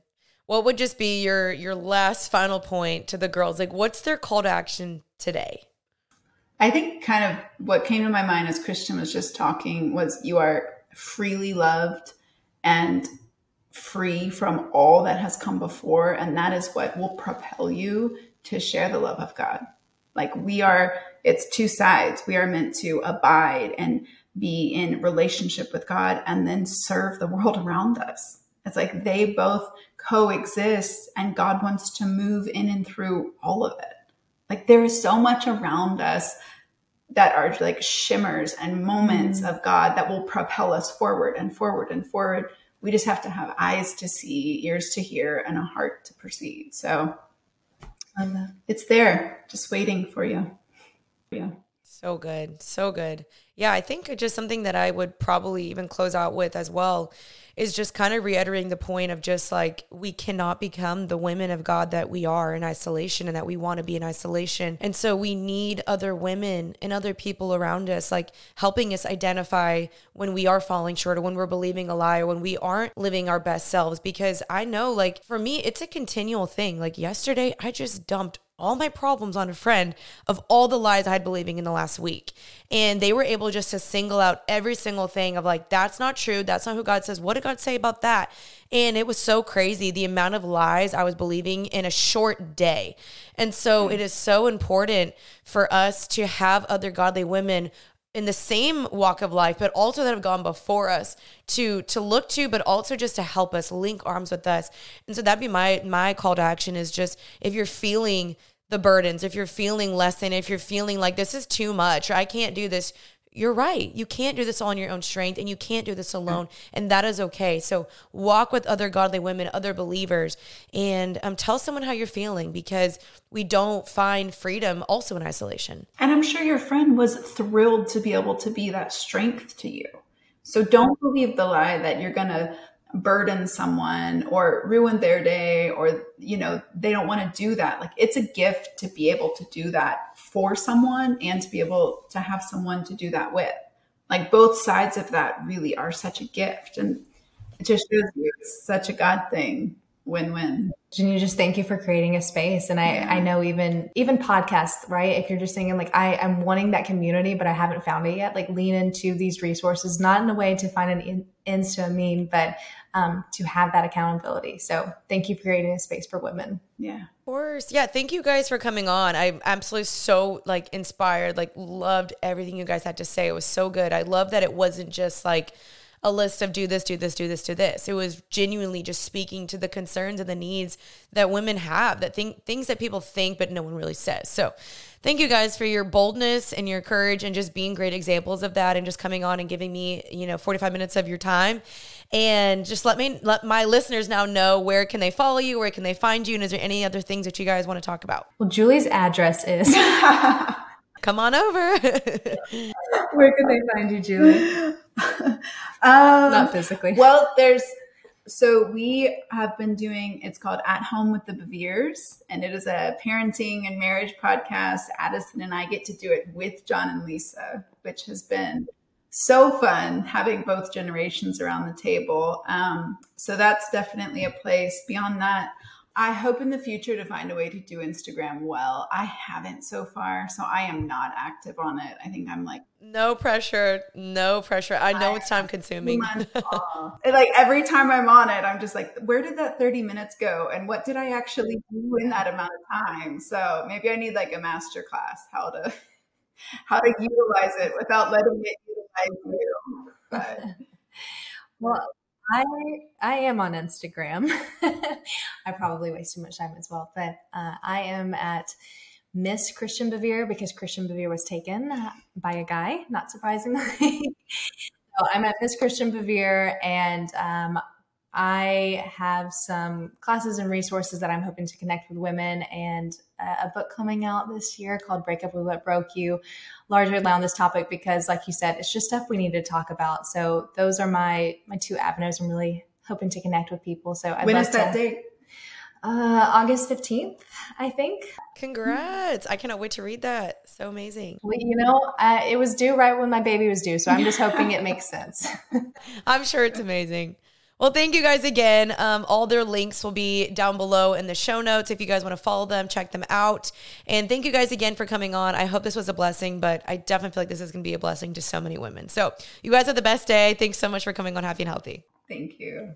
What would just be your your last final point to the girls? Like what's their call to action today? I think kind of what came to my mind as Christian was just talking was you are freely loved and free from all that has come before. And that is what will propel you to share the love of God. Like we are, it's two sides. We are meant to abide and be in relationship with God and then serve the world around us. It's like they both coexist and God wants to move in and through all of it. Like there is so much around us that are like shimmers and moments mm-hmm. of God that will propel us forward and forward and forward we just have to have eyes to see, ears to hear, and a heart to perceive. So um, it's there, just waiting for you. Yeah. So good. So good. Yeah, I think just something that I would probably even close out with as well is just kind of reiterating the point of just like we cannot become the women of God that we are in isolation and that we want to be in isolation. And so we need other women and other people around us, like helping us identify when we are falling short or when we're believing a lie or when we aren't living our best selves. Because I know, like, for me, it's a continual thing. Like, yesterday, I just dumped all my problems on a friend of all the lies I had believing in the last week. And they were able just to single out every single thing of like, that's not true. That's not who God says. What did God say about that? And it was so crazy the amount of lies I was believing in a short day. And so hmm. it is so important for us to have other godly women in the same walk of life but also that have gone before us to to look to but also just to help us link arms with us. And so that'd be my my call to action is just if you're feeling the burdens, if you're feeling less than, if you're feeling like this is too much, or I can't do this, you're right. You can't do this all on your own strength and you can't do this alone. And that is okay. So walk with other godly women, other believers, and um, tell someone how you're feeling because we don't find freedom also in isolation. And I'm sure your friend was thrilled to be able to be that strength to you. So don't believe the lie that you're going to burden someone or ruin their day or you know they don't want to do that like it's a gift to be able to do that for someone and to be able to have someone to do that with like both sides of that really are such a gift and it just shows you it's such a god thing win-win Jenny, just thank you for creating a space. And I, yeah. I know even even podcasts, right? If you're just thinking like I, I'm wanting that community, but I haven't found it yet, like lean into these resources, not in a way to find an in, a mean, but um, to have that accountability. So thank you for creating a space for women. Yeah. Course. Yeah. Thank you guys for coming on. I'm absolutely so like inspired, like loved everything you guys had to say. It was so good. I love that it wasn't just like a list of do this, do this, do this, do this. It was genuinely just speaking to the concerns and the needs that women have, that think things that people think but no one really says. So thank you guys for your boldness and your courage and just being great examples of that and just coming on and giving me, you know, 45 minutes of your time. And just let me let my listeners now know where can they follow you, where can they find you, and is there any other things that you guys want to talk about? Well, Julie's address is Come on over. Where can they find you, Julie? um, Not physically. Well, there's so we have been doing it's called At Home with the Beveres, and it is a parenting and marriage podcast. Addison and I get to do it with John and Lisa, which has been so fun having both generations around the table. Um, so that's definitely a place. Beyond that, I hope in the future to find a way to do Instagram well. I haven't so far, so I am not active on it. I think I'm like no pressure, no pressure. I know I, it's time consuming. like every time I'm on it, I'm just like, where did that 30 minutes go, and what did I actually do in that amount of time? So maybe I need like a master class how to how to utilize it without letting it utilize you. But well, I I am on Instagram. I probably waste too much time as well, but uh, I am at Miss Christian Bevere because Christian Bevere was taken uh, by a guy, not surprisingly. so I'm at Miss Christian Bevere, and um, I have some classes and resources that I'm hoping to connect with women, and a book coming out this year called Break Up with What Broke You, largely on this topic because, like you said, it's just stuff we need to talk about. So those are my my two avenues. I'm really hoping to connect with people. So I'd when is that to, date? Uh, August 15th, I think. Congrats. I cannot wait to read that. So amazing. Well, you know, uh, it was due right when my baby was due. So I'm just hoping it makes sense. I'm sure it's amazing. Well, thank you guys again. Um, all their links will be down below in the show notes. If you guys want to follow them, check them out. And thank you guys again for coming on. I hope this was a blessing, but I definitely feel like this is going to be a blessing to so many women. So you guys have the best day. Thanks so much for coming on Happy and Healthy. Thank you.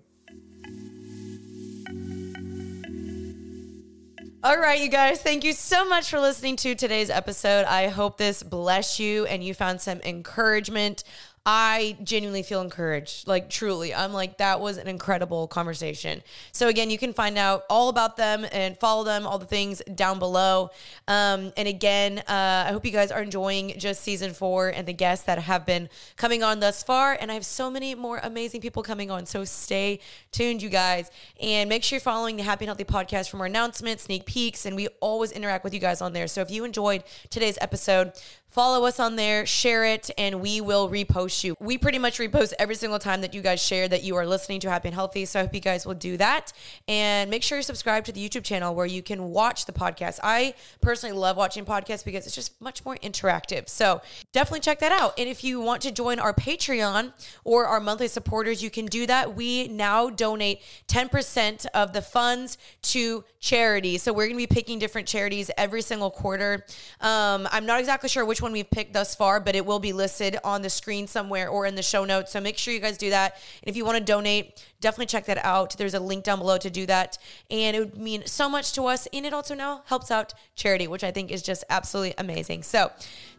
All right, you guys, thank you so much for listening to today's episode. I hope this blessed you and you found some encouragement. I genuinely feel encouraged. Like, truly, I'm like, that was an incredible conversation. So, again, you can find out all about them and follow them, all the things down below. Um, and again, uh, I hope you guys are enjoying just season four and the guests that have been coming on thus far. And I have so many more amazing people coming on. So, stay tuned, you guys. And make sure you're following the Happy and Healthy podcast for more announcements, sneak peeks, and we always interact with you guys on there. So, if you enjoyed today's episode, Follow us on there, share it, and we will repost you. We pretty much repost every single time that you guys share that you are listening to Happy and Healthy. So I hope you guys will do that. And make sure you subscribe to the YouTube channel where you can watch the podcast. I personally love watching podcasts because it's just much more interactive. So definitely check that out. And if you want to join our Patreon or our monthly supporters, you can do that. We now donate 10% of the funds to charity. So we're going to be picking different charities every single quarter. Um, I'm not exactly sure which one we've picked thus far, but it will be listed on the screen somewhere or in the show notes. So make sure you guys do that. And if you want to donate, definitely check that out. There's a link down below to do that. And it would mean so much to us. And it also now helps out charity, which I think is just absolutely amazing. So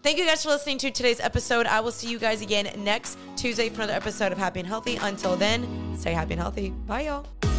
thank you guys for listening to today's episode. I will see you guys again next Tuesday for another episode of Happy and Healthy. Until then, stay happy and healthy. Bye, y'all.